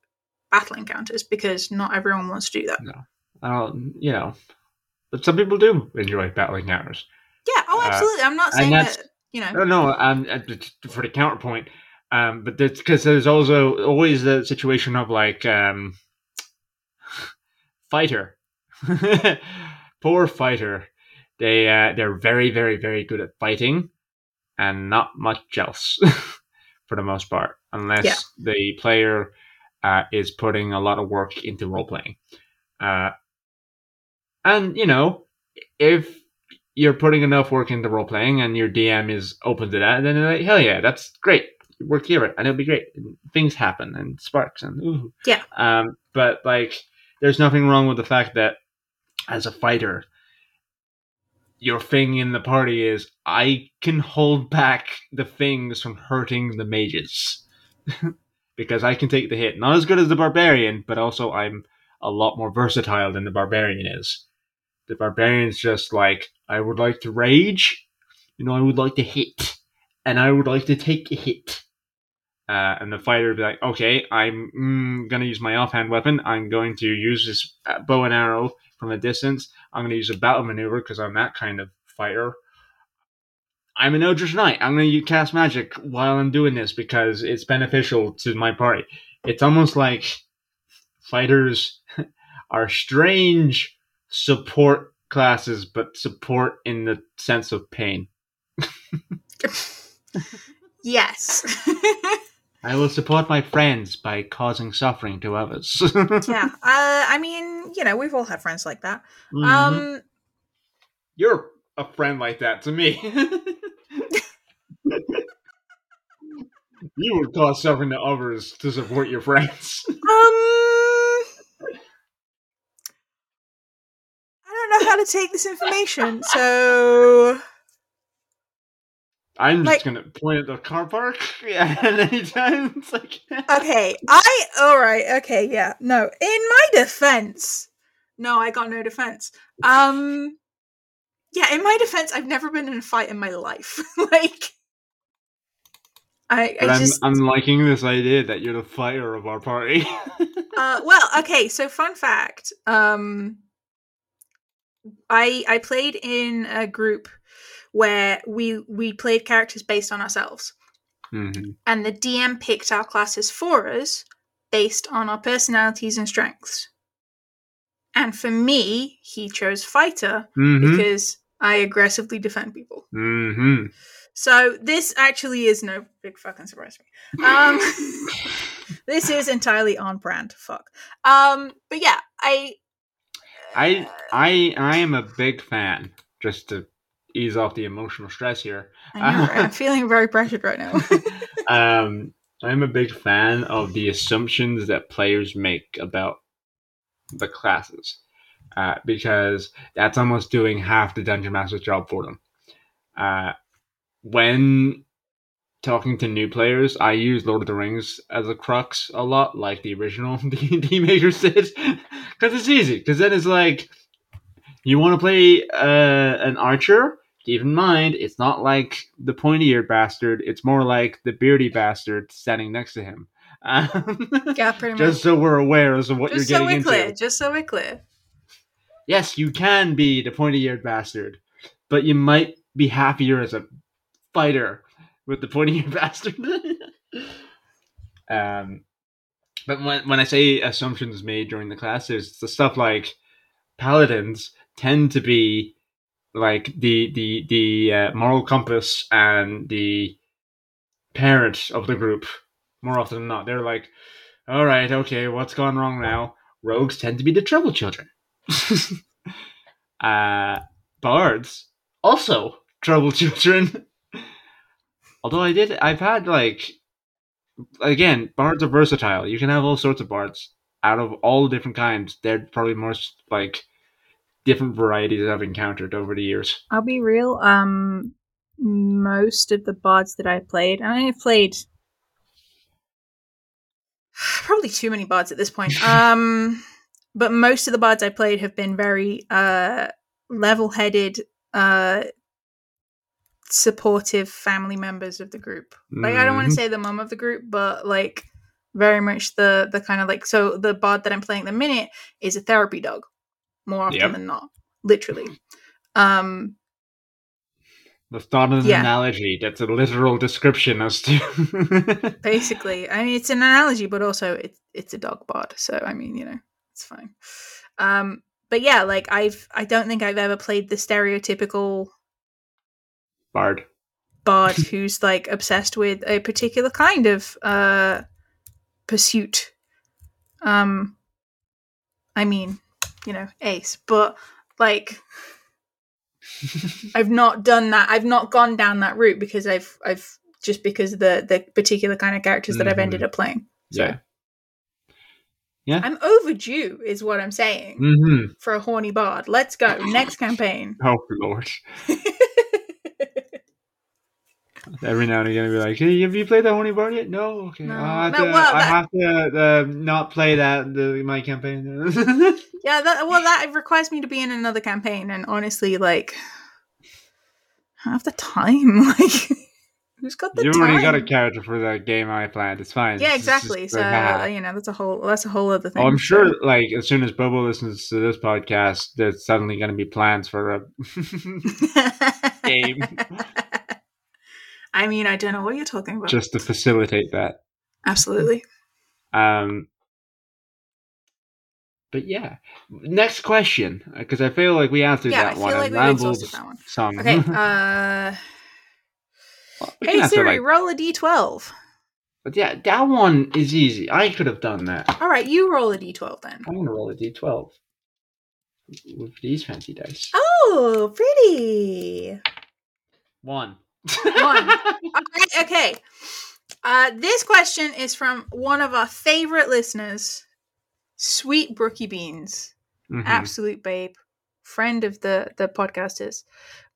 battle encounters because not everyone wants to do that. Uh, you know, but some people do enjoy battle encounters. Yeah, oh, Uh, absolutely. I'm not saying that, you know. No, no, um, uh, for the counterpoint, um, but that's because there's also always the situation of like, um, [sighs] fighter, [laughs] poor fighter. They uh, they're very, very, very good at fighting, and not much else [laughs] for the most part, unless Yeah. the player uh, is putting a lot of work into role playing. Uh, and you know, if you're putting enough work into role playing and your DM is open to that, then they're like, hell yeah, that's great. work here and it'll be great. And things happen and sparks and ooh. Yeah. Um, but like, there's nothing wrong with the fact that as a fighter, your thing in the party is I can hold back the things from hurting the mages [laughs] because I can take the hit. Not as good as the barbarian, but also I'm a lot more versatile than the barbarian is. The barbarian's just like I would like to rage, you know, I would like to hit, and I would like to take a hit. Uh, and the fighter would be like, okay, I'm mm, gonna use my offhand weapon. I'm going to use this bow and arrow from a distance. I'm going to use a battle maneuver because I'm that kind of fighter. I'm an Eldritch Knight. I'm going to cast magic while I'm doing this because it's beneficial to my party. It's almost like fighters [laughs] are strange support classes, but support in the sense of pain. [laughs] yes. [laughs] I will support my friends by causing suffering to others. [laughs] yeah. Uh, I mean, you know, we've all had friends like that. Mhm. Um, You're a friend like that to me. [laughs] you would cause suffering to others to support your friends. [laughs] um, I don't know how to take this information, so I'm just gonna point at the car park yeah, [laughs] at any time. It's like [laughs] okay. I all right. Okay, yeah. No, in my defense, no, I got no defense. Um, yeah, in my defense, I've never been in a fight in my life. [laughs] like, I, But I I'm, just I'm liking this idea that you're the fighter of our party. uh, well, okay. So, fun fact: um, I I played in a group where we we played characters based on ourselves, Mhm. and the DM picked our classes for us based on our personalities and strengths. And for me, he chose fighter Mhm. because I aggressively defend people. Mhm. So this actually is no big fucking surprise to me. Um, [laughs] this is entirely on brand. Fuck. Um, but yeah, I I I I am a big fan. Just to ease off the emotional stress here. I know, right? I'm [laughs] feeling very pressured right now. [laughs] um, I'm a big fan of the assumptions that players make about the classes, uh, because that's almost doing half the dungeon master's job for them. Uh, when talking to new players, I use Lord of the Rings as a crux a lot, like the original [laughs] D and D makers did, because it's easy. Because then it's like, you want to play uh, an archer. Keep in mind, it's not like the pointy-eared bastard. It's more like the beardy bastard standing next to him. Um, yeah, pretty [laughs] much. just so we're aware as to what Just you're so getting we're into. Just so we're clear. Yes, you can be the pointy-eared bastard, but you might be happier as a fighter with the pointy-eared [laughs] bastard. um, but when when I say assumptions made during the classes, it's the stuff like paladins tend to be like the the the uh, moral compass and the parent of the group more often than not. They're like, all right, okay, what's gone wrong now? Rogues tend to be the trouble children. [laughs] uh, bards also trouble children. [laughs] Although I did, I've had like again, bards are versatile. You can have all sorts of bards out of all different kinds. They're probably most like different varieties I've encountered over the years. I'll be real. Um, most of the bards that I played, and I've played [sighs] probably too many bards at this point. [laughs] Um, but most of the bards I played have been very uh level-headed, uh, supportive family members of the group. Like I don't want to say the mom of the group, but like very much the the kind of like so the bard that I'm playing at the minute is a therapy dog, more often Yep. than not, literally. Um, That's not an Yeah. analogy. That's a literal description as to. [laughs] basically i mean it's an analogy but also it's it's a dog bard so i mean you know it's fine um but yeah like i've i don't think i've ever played the stereotypical Bard. bard [laughs] who's like obsessed with a particular kind of uh pursuit um i mean you know ace but like i've not done that i've not gone down that route because i've i've just because of the the particular kind of characters that I've ended up playing. So Yeah. Yeah. I'm overdue, is what I'm saying, Mm-hmm. for a horny bard. Let's go next campaign. Oh lord. [laughs] Every now and again, I'll be like, "Hey, have you played the Honey Bard yet?" No. Okay. No. I have No, to, well, I that- have to uh, not play that the, my campaign. [laughs] yeah, that, well, that requires me to be in another campaign, and honestly, like, I have the time. [laughs] Like, who's got the time? You've time? already got a character for the game I planned. It's fine. yeah, exactly. So ah. you know, that's a whole that's a whole other thing. Oh, I'm so- sure, like, as soon as Bobo listens to this podcast, there's suddenly going to be plans for a [laughs] game I mean, I don't know what you're talking about. just to facilitate that. Absolutely. Um, but yeah, next question, because I feel like we answered Yeah, I that feel one. like rambled that one. Some. Okay. [laughs] Uh, We hey Siri, like- roll a d12. but yeah, that one is easy. I could have done that. All right, you roll a d12 then. I'm gonna roll a d12 with these fancy dice. Oh, pretty. One. One. [laughs] Right, okay. Uh, this question is from one of our favorite listeners, Sweet Brookie Beans, Mhm. absolute babe, friend of the the podcasters.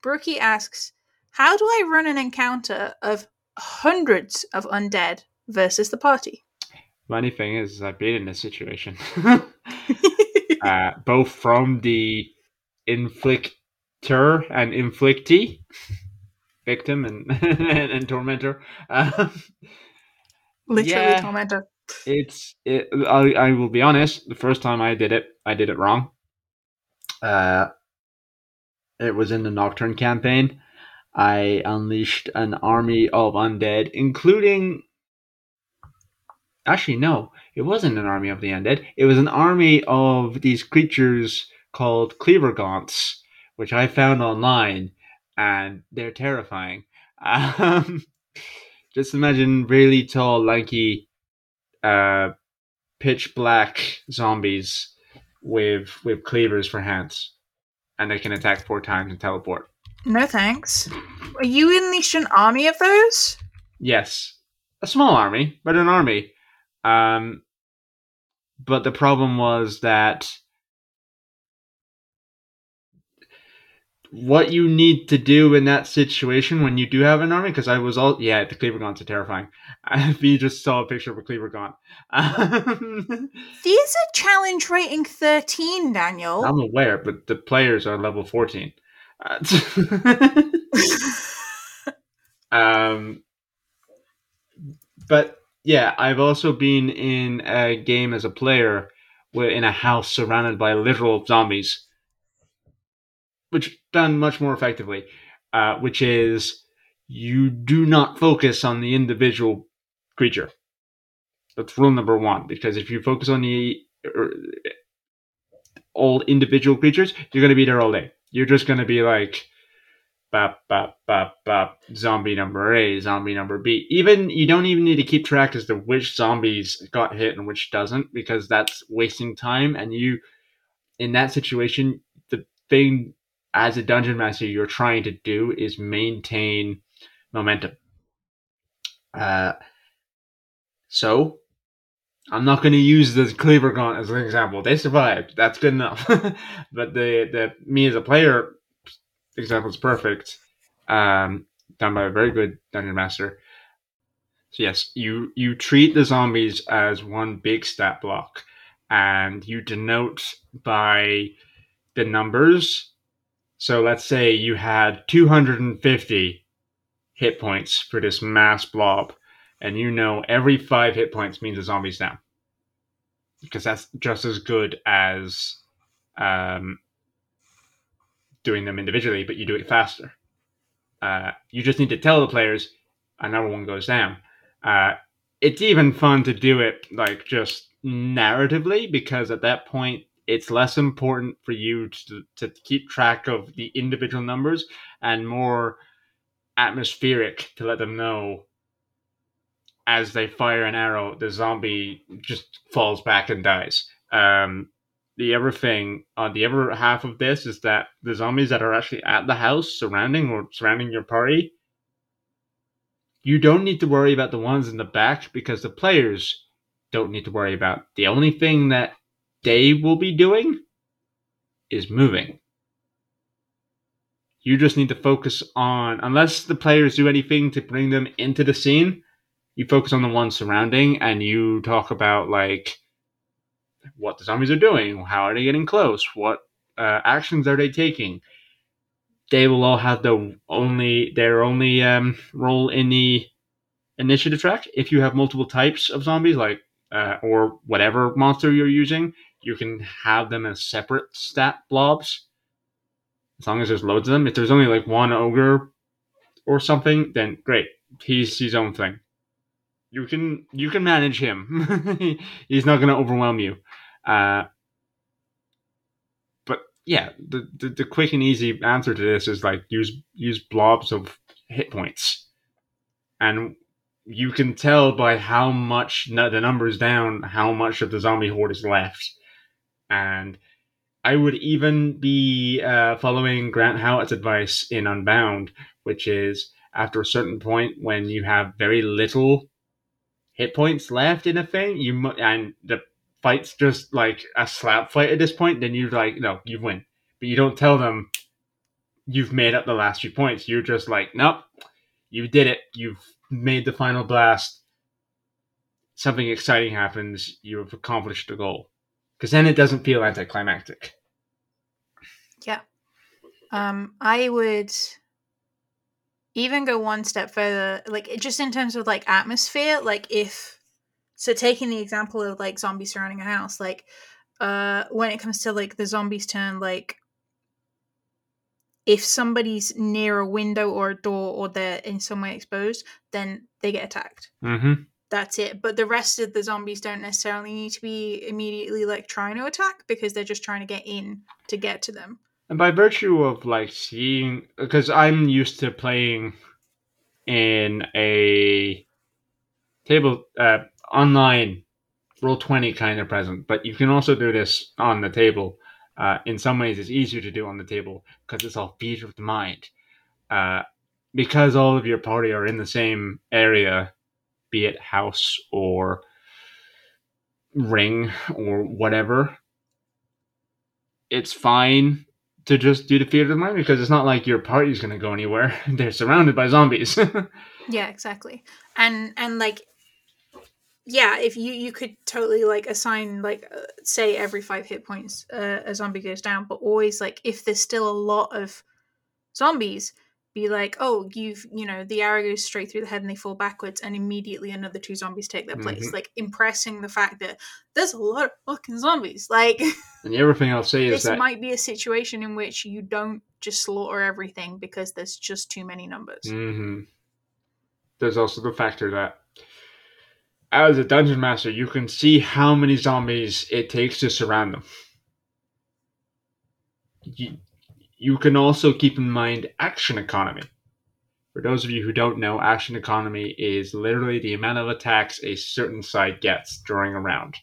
Brookie asks, "How do I run an encounter of hundreds of undead versus the party?" Funny thing is, I've been in this situation. [laughs] uh, both from the inflictor and inflictee, victim and [laughs] and, and tormentor. Um, Literally Yeah. tormentor. it's it, I, I will be honest. The first time I did it, I did it wrong. Uh, it was in the Nocturne campaign. I unleashed an army of undead, including. Actually, no, it wasn't an army of the undead. It was an army of these creatures called cleaver gaunts, which I found online, and they're terrifying. Um, [laughs] just imagine really tall, lanky, uh, pitch black zombies with with cleavers for hands, and they can attack four times and teleport. No thanks. Are you unleashed an army of those? Yes, a small army, but an army. Um, but the problem was that what you need to do in that situation when you do have an army, because I was all yeah, the cleaver gaunts are terrifying. [laughs] If you just saw a picture of a cleaver gaunt, um, [laughs] These are challenge rating 13, Daniel. I'm aware, but the players are level fourteen. Uh, [laughs] um, but yeah, I've also been in a game as a player, where in a house surrounded by literal zombies, which done much more effectively. Uh, which is you do not focus on the individual creature. That's rule number one. Because if you focus on the er, all individual creatures, you're going to be there all day. You're just going to be like, bop, bop, bop, bop, zombie number A, zombie number B. Even, you don't even need to keep track as to which zombies got hit and which doesn't, because that's wasting time. And you, in that situation, the thing as a dungeon master you're trying to do is maintain momentum. Uh, so, I'm not going to use the cleaver gaunt as an example. They survived. That's good enough. [laughs] but the the me as a player example is perfect. Um, done by a very good dungeon master. So yes, you you treat the zombies as one big stat block, and you denote by the numbers. So let's say you had 250 hit points for this mass blob, and you know every five hit points means a zombie's down. Because that's just as good as um, doing them individually, but you do it faster. Uh, you just need to tell the players another one goes down. Uh, it's even fun to do it like just narratively because at that point it's less important for you to, to keep track of the individual numbers and more atmospheric to let them know as they fire an arrow, the zombie just falls back and dies. Um, the other thing on the other half of this is that the zombies that are actually at the house surrounding or surrounding your party, you don't need to worry about the ones in the back because the players don't need to worry about. The only thing that they will be doing is moving. You just need to focus on, unless the players do anything to bring them into the scene, you focus on the ones surrounding and you talk about, like, what the zombies are doing, how are they getting close, what uh, actions are they taking. They will all have the only their only um, role in the initiative track. If you have multiple types of zombies, like uh, or whatever monster you're using, you can have them as separate stat blobs as long as there's loads of them. If there's only like one ogre or something, then great. He's his own thing. You can you can manage him. [laughs] He's not going to overwhelm you. Uh, but yeah, the, the the quick and easy answer to this is like use use blobs of hit points, and you can tell by how much the numbers down how much of the zombie horde is left, and I would even be uh, following Grant Howitt's advice in Unbound, which is after a certain point when you have very little hit points left in a thing, you mu- and the fight's just like a slap fight at this point, then you're like, no, you win. But you don't tell them you've made up the last few points. You're just like, nope, you did it. You've made the final blast. Something exciting happens. You have accomplished the goal because then it doesn't feel anticlimactic. Yeah. Um, I would even go one step further, like just in terms of like atmosphere. Like if so, taking the example of like zombies surrounding a house, like uh, when it comes to like the zombies turn, like if somebody's near a window or a door or they're in some way exposed, then they get attacked. Mm-hmm that's it. But the rest of the zombies don't necessarily need to be immediately like trying to attack because they're just trying to get in to get to them. And by virtue of like seeing, because I'm used to playing in a table uh, online Roll20 kind of present, but you can also do this on the table. Uh, in some ways, it's easier to do on the table because it's all theater of the mind. Uh, because all of your party are in the same area be it house or ring or whatever, it's fine to just do the theater of the mind because it's not like your party's going to go anywhere. [laughs] They're surrounded by zombies. [laughs] yeah, exactly. And and like yeah, if you you could totally like assign like uh, say every 5 hit points uh, a zombie goes down, but always like if there's still a lot of zombies, be like, oh, you've, you know, the arrow goes straight through the head and they fall backwards, and immediately another two zombies take their place. Mm-hmm. Like, impressing the fact that there's a lot of fucking zombies. [laughs] Like, and the other thing I'll say is that. This might be a situation in which you don't just slaughter everything because there's just too many numbers. Mm-hmm. There's also the factor that as a dungeon master, you can see how many zombies it takes to surround them. You, you can also keep in mind action economy. For those of you who don't know, action economy is literally the amount of attacks a certain side gets during a round.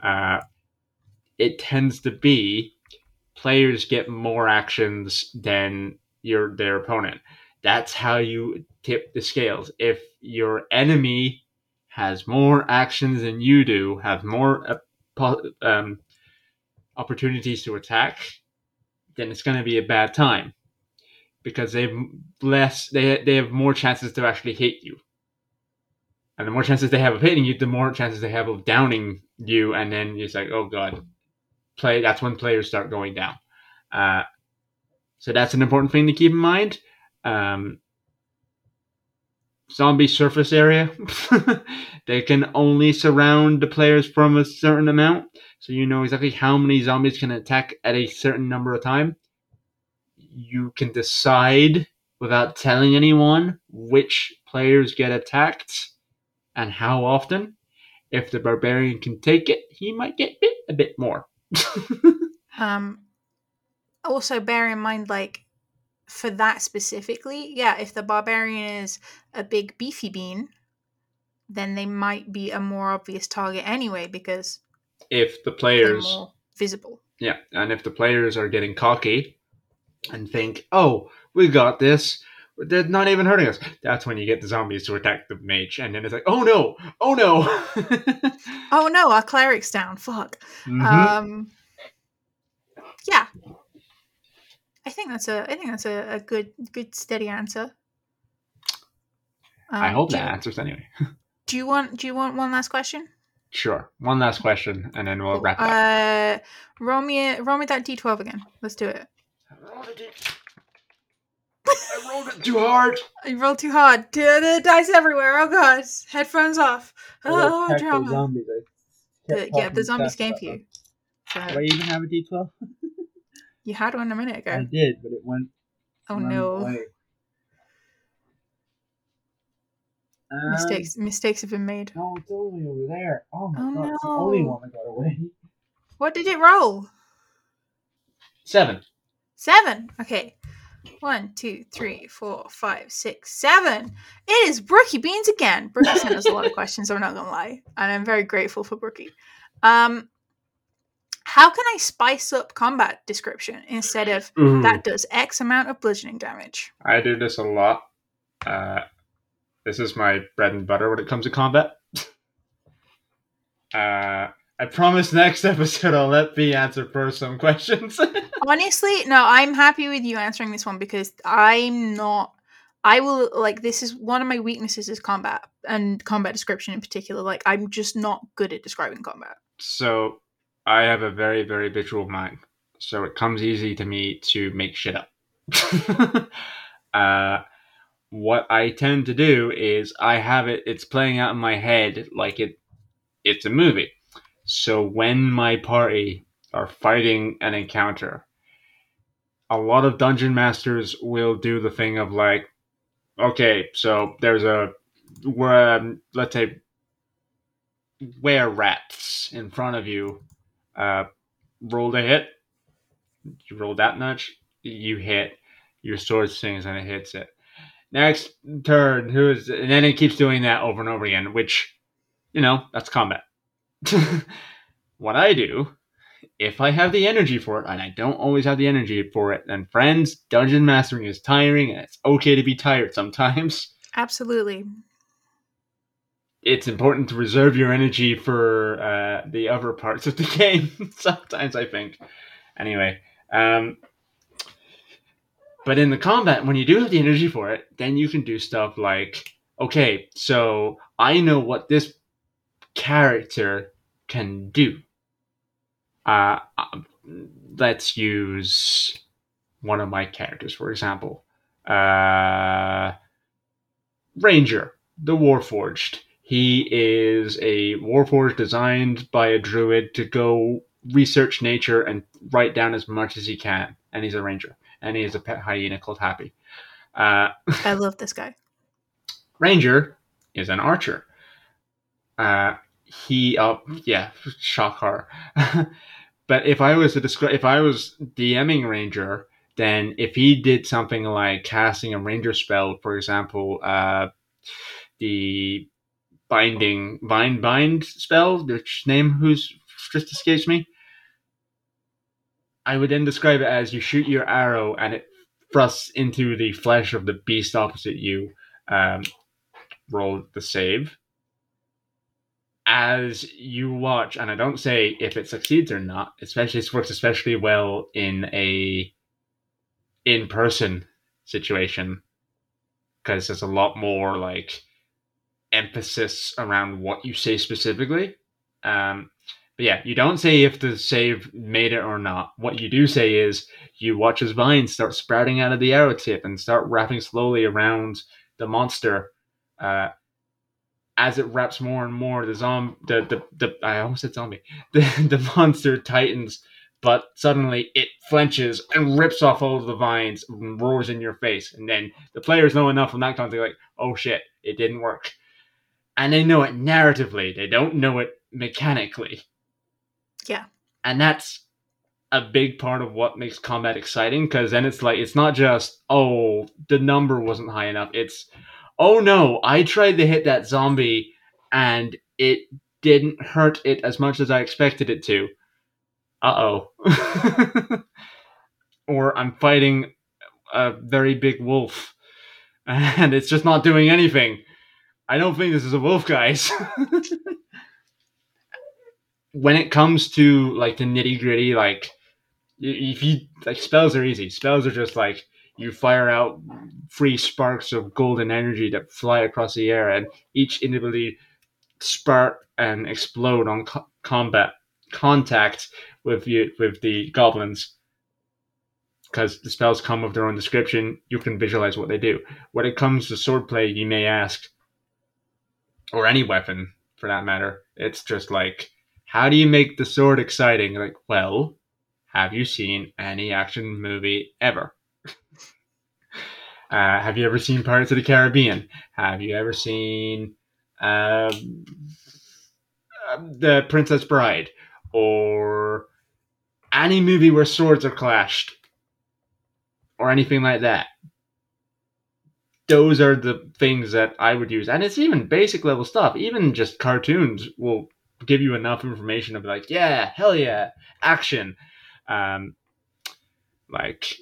Uh, it tends to be players get more actions than your their opponent. That's how you tip the scales. If your enemy has more actions than you do, have more uh, um, opportunities to attack, then it's going to be a bad time because they've less they they have more chances to actually hit you. And the more chances they have of hitting you, the more chances they have of downing you, and then it's like, oh god, play. That's when players start going down. Uh, so that's an important thing to keep in mind. Um, zombie surface area. [laughs] they can only surround the players from a certain amount, so you know exactly how many zombies can attack at a certain number of time. You can decide without telling anyone which players get attacked and how often. If the barbarian can take it, he might get bit a bit more. [laughs] um also bear in mind like for that specifically, yeah, if the barbarian is a big beefy bean, then they might be a more obvious target anyway because if the players more visible. Yeah, and if the players are getting cocky and think, "Oh, we got this. they're not even hurting us. That's when you get the zombies to attack the mage, and then it's like, oh no, oh no. [laughs] oh no, our cleric's down. Fuck. Mhm. Um, yeah, I think that's a I think that's a, a good good steady answer. I Um, hope that you- answers anyway. Do you want Do you want one last question? Sure. One last question, and then we'll wrap it up. Uh, roll me roll me that d twelve again. Let's do it. I rolled it. I rolled it too hard. You rolled too hard. D- The dice everywhere. Oh god. Headphones off. Oh, Attack the drama. zombies. I The- kept yeah, the zombies fast came about for you. So Do I even have a D12? You had one a minute ago. I did, but it went. Oh no. away. Um, Mistakes mistakes have been made. No, it's only over there. Oh my Oh, god, it's the only one that got away. What did it roll? Seven. Seven. Okay. One, two, three, four, five, six, seven. It is Brookie Beans again. Brookie sent us a lot of [laughs] questions, I'm not gonna lie. And I'm very grateful for Brookie. Um how can I spice up combat description instead of Ooh, that does X amount of bludgeoning damage? I do this a lot. Uh, this is my bread and butter when it comes to combat. [laughs] uh, I promise next [laughs] episode I'll let B answer first some questions. [laughs] Honestly, no, I'm happy with you answering this one because I'm not. I will like this is one of my weaknesses is combat and combat description in particular. Like I'm just not good at describing combat. so I have a very, very visual mind. So it comes easy to me to make shit up. [laughs] uh, what I tend to do is I have it, it's playing out in my head like it, it's a movie. So when my party are fighting an encounter, a lot of dungeon masters will do the thing of like, okay, so there's a, where, um, let's say, were rats in front of you uh, roll to hit. You roll that much, you hit. Your sword swings and it hits it. Next turn, who is, and then it keeps doing that over and over again, which, you know, that's combat. [laughs] what I do, if I have the energy for it, and I don't always have the energy for it, then friends, dungeon mastering is tiring, and it's okay to be tired sometimes Absolutely. It's important to reserve your energy for uh, the other parts of the [laughs] game. Sometimes I think. Anyway, um, but in the combat, when you do have the energy for it, then you can do stuff like, okay, so I know what this character can do. Uh, let's use one of my characters, for example. Uh, Ranger, the Warforged. He is a Warforged designed by a druid to go research nature and write down as much as he can. And he's a ranger. And he has a pet hyena called Happy. Uh, [laughs] I love this guy. Ranger is an archer. Uh, he, oh, yeah, shock horror. [laughs] but if I was to describe, if I was DMing Ranger, then if he did something like casting a Ranger spell, for example, uh, the binding bind bind spell, which name who's just escapes me. I would then describe it as you shoot your arrow and it thrusts into the flesh of the beast opposite you. Um, roll the save. As you watch, and I don't say if it succeeds or not, especially this works especially well in a in person situation because there's a lot more like emphasis around what you say specifically. Um, but yeah, you don't say if the save made it or not. What you do say is you watch his vines start sprouting out of the arrow tip and start wrapping slowly around the monster. Uh, as it wraps more and more, the zombie, the, the, the I almost said zombie. [laughs] The, the monster tightens, but suddenly it flinches and rips off all of the vines and roars in your face. And then the players know enough from that context, like, oh shit, it didn't work. And they know it narratively. They don't know it mechanically. Yeah. And that's a big part of what makes combat exciting because then it's like it's not just oh the number wasn't high enough it's oh no i tried to hit that zombie and it didn't hurt it as much as i expected it to uh-oh [laughs] or i'm fighting a very big wolf [laughs] and it's just not doing anything. I don't think this is a wolf, guys. [laughs] when it comes to like the nitty gritty, like if you like spells are easy. Spells are just like you fire out free sparks of golden energy that fly across the air, and each individually spark and explode on co- combat contact with you with the goblins. Because the spells come with their own description, you can visualize what they do. When it comes to swordplay, you may ask, or any weapon for that matter, it's just like, how do you make the sword exciting? Like, well, have you seen any action movie ever? [laughs] uh, have you ever seen Pirates of the Caribbean? Have you ever seen um, um, The Princess Bride? Or any movie where swords are clashed? Or anything like that? Those are the things that I would use. And it's even basic level stuff. Even just cartoons will give you enough information be like, yeah, hell yeah, action. Um, like,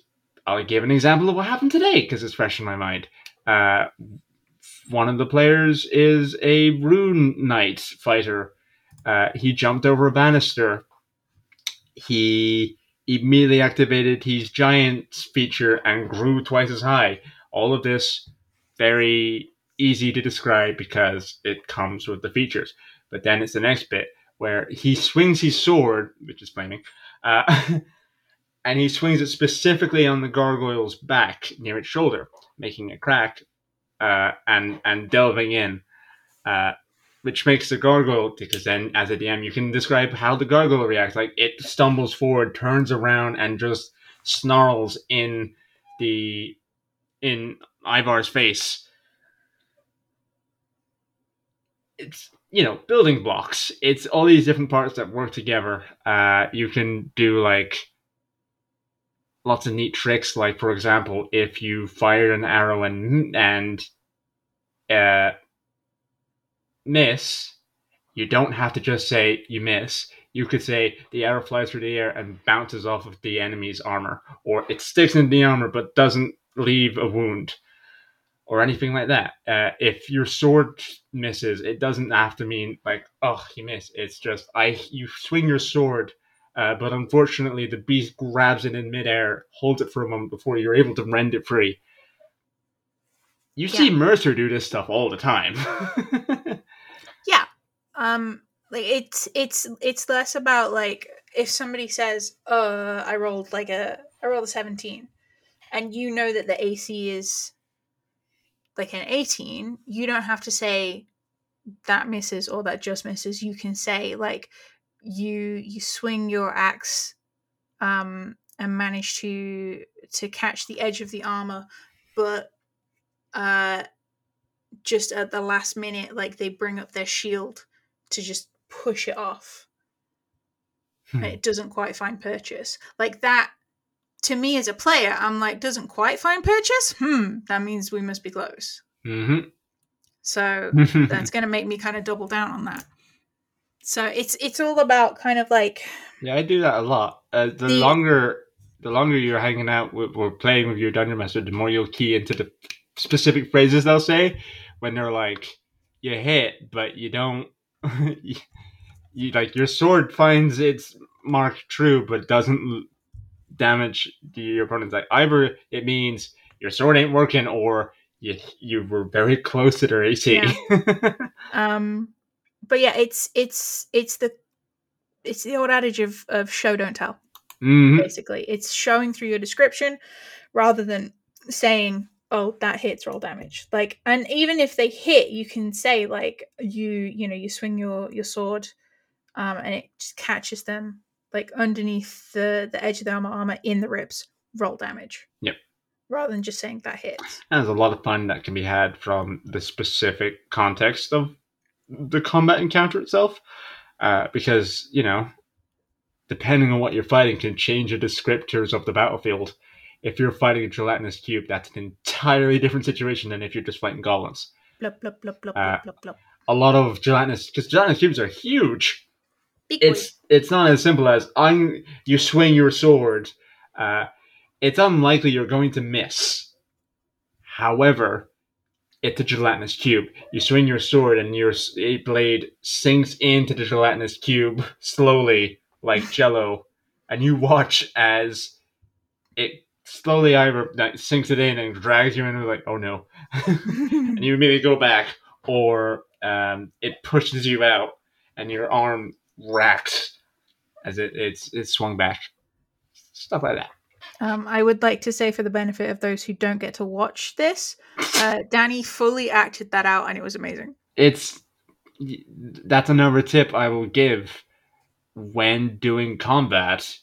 I'll give an example of what happened today because it's fresh in my mind. Uh, one of the players is a rune knight fighter. Uh, he jumped over a banister. He immediately activated his giant feature and grew twice as high. All of this very easy to describe because it comes with the features. But then it's the next bit where he swings his sword, which is flaming, uh, [laughs] and he swings it specifically on the gargoyle's back near its shoulder, making a crack uh, and and delving in, uh, which makes the gargoyle because then as a DM you can describe how the gargoyle reacts. Like it stumbles forward, turns around, and just snarls in the in Ivar's face. It's you know building blocks. It's all these different parts that work together. Uh, you can do like lots of neat tricks. Like for example, if you fire an arrow and and uh, miss, you don't have to just say you miss. You could say the arrow flies through the air and bounces off of the enemy's armor, or it sticks in the armor but doesn't leave a wound, or anything like that. Uh, if your sword misses, it doesn't have to mean like oh you miss. It's just I you swing your sword uh, but unfortunately, the beast grabs it in midair, holds it for a moment before you're able to rend it free. You see Mercer do this stuff all the time. [laughs] yeah um like it's it's it's less about like if somebody says uh i rolled like a i rolled a 17 and you know that the ac is like an 18 you don't have to say that misses or that just misses. You can say like you you swing your axe um and manage to to catch the edge of the armor but uh just at the last minute like they bring up their shield to just push it off. Hmm. and it doesn't quite find purchase. Like that to me as a player i'm like doesn't quite find purchase hmm that means we must be close hmm so [laughs] that's going to make me kind of double down on that so it's it's all about kind of like yeah, I do that a lot. Uh, the, The- longer the longer you're hanging out with, or playing with your dungeon master, the more you'll key into the specific phrases they'll say when they're like, "You hit, but you don't." [laughs] you, you like your sword finds its mark true, but doesn't damage the, your opponent's. Like either it means your sword ain't working, or you you were very close to their AC. [laughs] um but yeah it's it's it's the it's the old adage of of show don't tell Mhm. basically it's showing through your description rather than saying oh that hits roll damage like and even if they hit you can say like you you know you swing your your sword um and it just catches them like underneath the the edge of the armor armor in the ribs roll damage Yep. rather than just saying that hits And there's a lot of fun that can be had from the specific context of the combat encounter itself, uh, because you know, depending on what you're fighting, can change the descriptors of the battlefield. If you're fighting a gelatinous cube, that's an entirely different situation than if you're just fighting goblins. blub blub blub blub Uh, blub blub blub A lot of gelatinous, because gelatinous cubes are huge. It's it's not as simple as I'm. You swing your sword. Uh, it's unlikely you're going to miss. However, it's a gelatinous cube. You swing your sword, and your blade sinks into the gelatinous cube slowly, like [laughs] Jello, and you watch as it slowly either sinks it in and drags you in. And like, oh no, [laughs] and you immediately go back, or um, it pushes you out, and your arm racks as it it's it's swung back. Stuff like that. Um, I would like to say, for the benefit of those who don't get to watch this, uh, Danny fully acted that out, and it was amazing. It's that's another tip I will give when doing combat.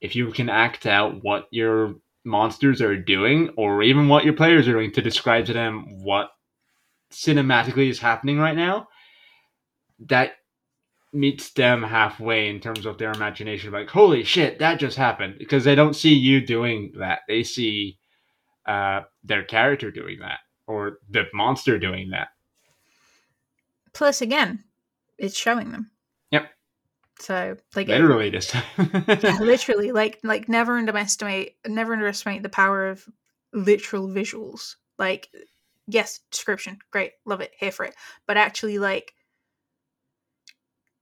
If you can act out what your monsters are doing, or even what your players are doing, to describe to them what cinematically is happening right now, that meets them halfway in terms of their imagination. Like, holy shit, that just happened. Because they don't see you doing that. They see uh, their character doing that, or the monster doing that. Plus, again, it's showing them. Yep. So, like, it- Literally this [laughs] time. yeah, literally, like, like never underestimate, never underestimate the power of literal visuals. Like, yes, description, great, love it, here for it. But actually, like,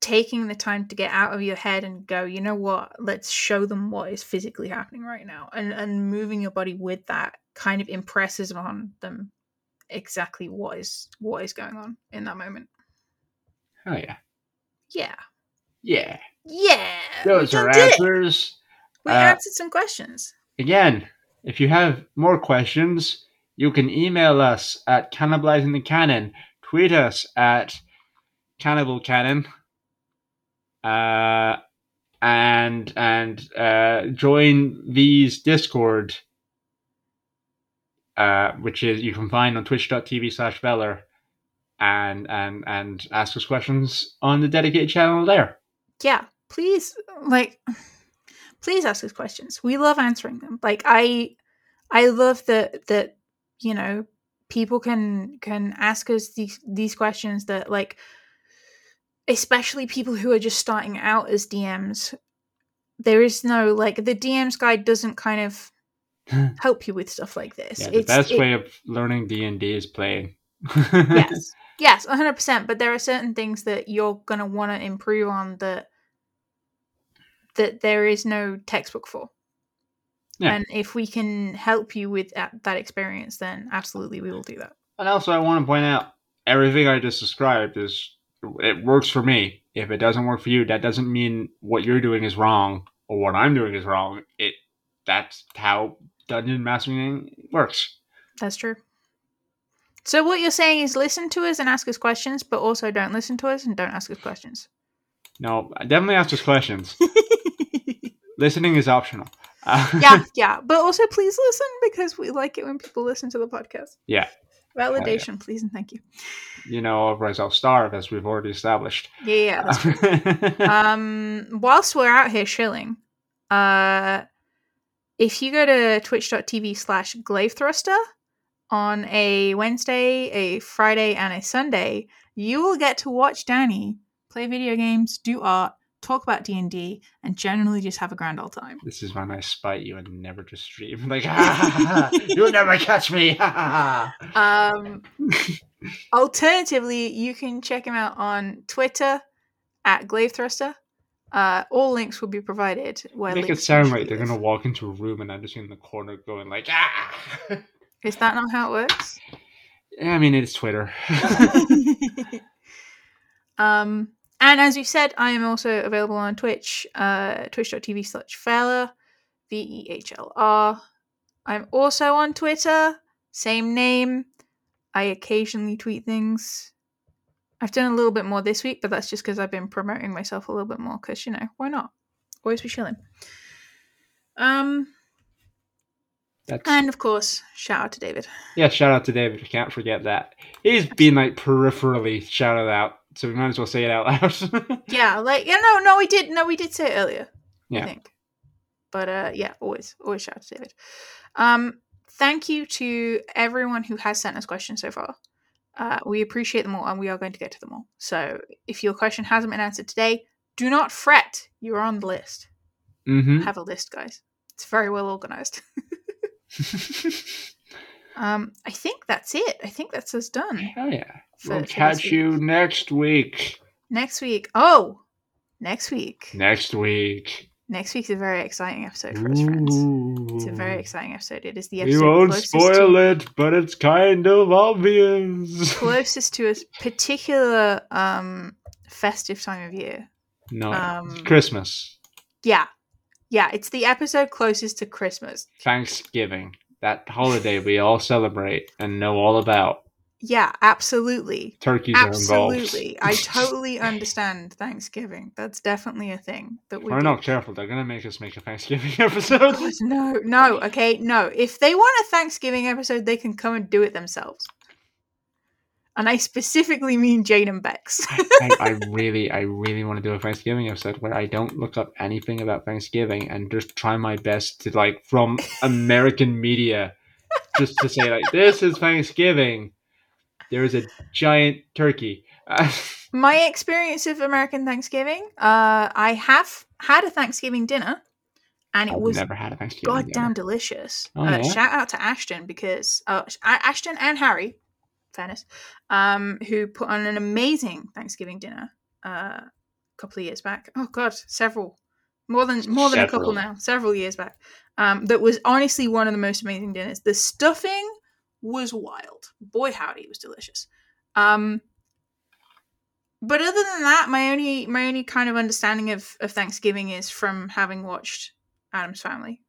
taking the time to get out of your head and go, you know what? Let's show them what is physically happening right now, and and moving your body with that kind of impresses on them exactly what is what is going on in that moment. oh yeah. Yeah, Yeah. yeah. Those we are it. answers. We Uh, answered some questions. Again, if you have more questions, you can email us at cannibalizing the cannon, tweet us at cannibal cannon, uh, and and uh, join V's Discord, uh, which is you can find on twitch.tv slash Vehlr, and and and ask us questions on the dedicated channel there. yeah please like please ask us questions we love answering them like i i love that that you know people can can ask us these these questions that like especially people who are just starting out as dms there is no like the dms guide doesn't kind of [laughs] help you with stuff like this. Yeah, the best way of learning D and D is playing. [laughs] yes. [laughs] Yes 100% but there are certain things that you're going to want to improve on that that there is no textbook for. Yeah. and if we can help you with that, that experience then absolutely we will do that. And also, I want to point out everything I just described is it works for me. If it doesn't work for you, that doesn't mean what you're doing is wrong or what I'm doing is wrong. It that's how dungeon mastering works. that's true so what you're saying is listen to us and ask us questions but also don't listen to us and don't ask us questions No, definitely ask us questions. [laughs] Listening is optional. Yeah [laughs] yeah but also please listen because we like it when people listen to the podcast Yeah. Validation please and thank you. You know, otherwise I'll starve, as we've already established. yeah yeah [laughs] um whilst we're out here shilling uh if you go to twitch.tv slash glaive thruster on a wednesday a friday and a sunday you will get to watch danny play video games do art talk about d&d and generally just have a grand old time this is when I spite you and never just stream. [laughs] Like, you'll never catch me. Um alternatively you can check him out on twitter at glaive thruster uh all links will be provided where Make it sound like they're gonna walk into a room and I'm just in the corner going like, ah. is that not how it works Yeah, I mean, it's Twitter. [laughs] [laughs] um, and as you said, I am also available on Twitch, uh, twitch.tv slash Vehlr, V E H L R. I'm also on Twitter, same name. I occasionally tweet things. I've done a little bit more this week, but that's just because I've been promoting myself a little bit more. Because you know, why not? Always be chilling. Um, That's and of course, shout out to David. yeah. Shout out to David. I can't forget that. He's been like peripherally shouted out, so we might as well say it out loud. [laughs] Yeah, like yeah, no, no, we did, no, we did say it earlier. Yeah. I think. But uh, yeah, always, always shout out to David. Um, thank you to everyone who has sent us questions so far. Uh, we appreciate them all, and we are going to get to them all. So if your question hasn't been answered today, do not fret. You are on the list. mm-hmm. Have a list, guys. It's very well organized. [laughs] [laughs] Um, I think that's it. I think that's us done Hell yeah. for, we'll for catch you next week. next week. Oh, next week. Next week. Next week's a very exciting episode for us, friends. It's a very exciting episode. It is the episode. We won't spoil to, it, but it's kind of obvious. [laughs] closest to a particular um festive time of year. no, Um, it's Christmas, Yeah. Yeah, it's the episode closest to Christmas. Thanksgiving, that holiday we all celebrate and know all about. Yeah, absolutely. Turkeys are involved. Absolutely. I [laughs] totally understand Thanksgiving. That's definitely a thing that we we're do. not careful, they're gonna make us make a Thanksgiving [laughs] episode. God, no, no, okay, no. If they want a Thanksgiving episode, they can come and do it themselves. And I specifically mean Jane and Bex. I, I really, I really want to do a Thanksgiving episode where I don't look up anything about Thanksgiving and just try my best to like from American media, just to say like this is Thanksgiving. There is a giant turkey. [laughs] My experience of American Thanksgiving, uh, I have had a Thanksgiving dinner, and it I've was never had a Thanksgiving. goddamn dinner. delicious. Oh, uh, yeah? Shout out to Ashton because uh, Ashton and Harry, fairness, um, who put on an amazing Thanksgiving dinner uh, a couple of years back. Oh god, several, more than more than a couple now, several years back. Um, that was honestly one of the most amazing dinners. The stuffing was wild. Boy, howdy, it was delicious. Um, but other than that, my only my only kind of understanding of, of Thanksgiving is from having watched Addams Family.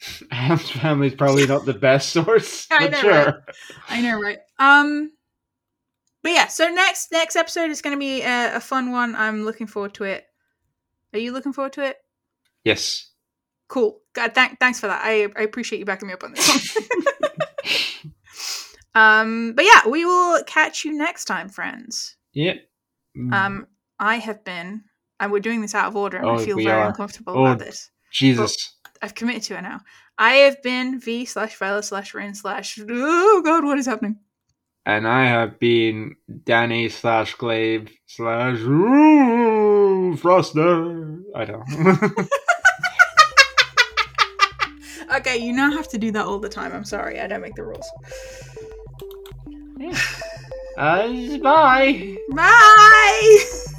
[laughs] Family is probably not the best source, [laughs] I know, sure. right? I know, right? Um, but yeah. So next next episode is going to be a, a fun one. I'm looking forward to it. Are you looking forward to it? Yes. Cool. God, thank, thanks for that. I, I appreciate you backing me up on this one. [laughs] um, but yeah, we will catch you next time, friends. Yep. Mm, Um, I have been, and we're doing this out of order, and Oh, I feel very are. uncomfortable Oh. about this. Jesus. I've committed to it now. I have been V slash Vela slash Rin slash. Oh god, what is happening? And I have been Danny slash Glaive slash Ooh, Froster. I don't. [laughs] [laughs] Okay, you now have to do that all the time. I'm sorry, I don't make the rules. Yeah. [sighs] uh, bye. Bye! [laughs]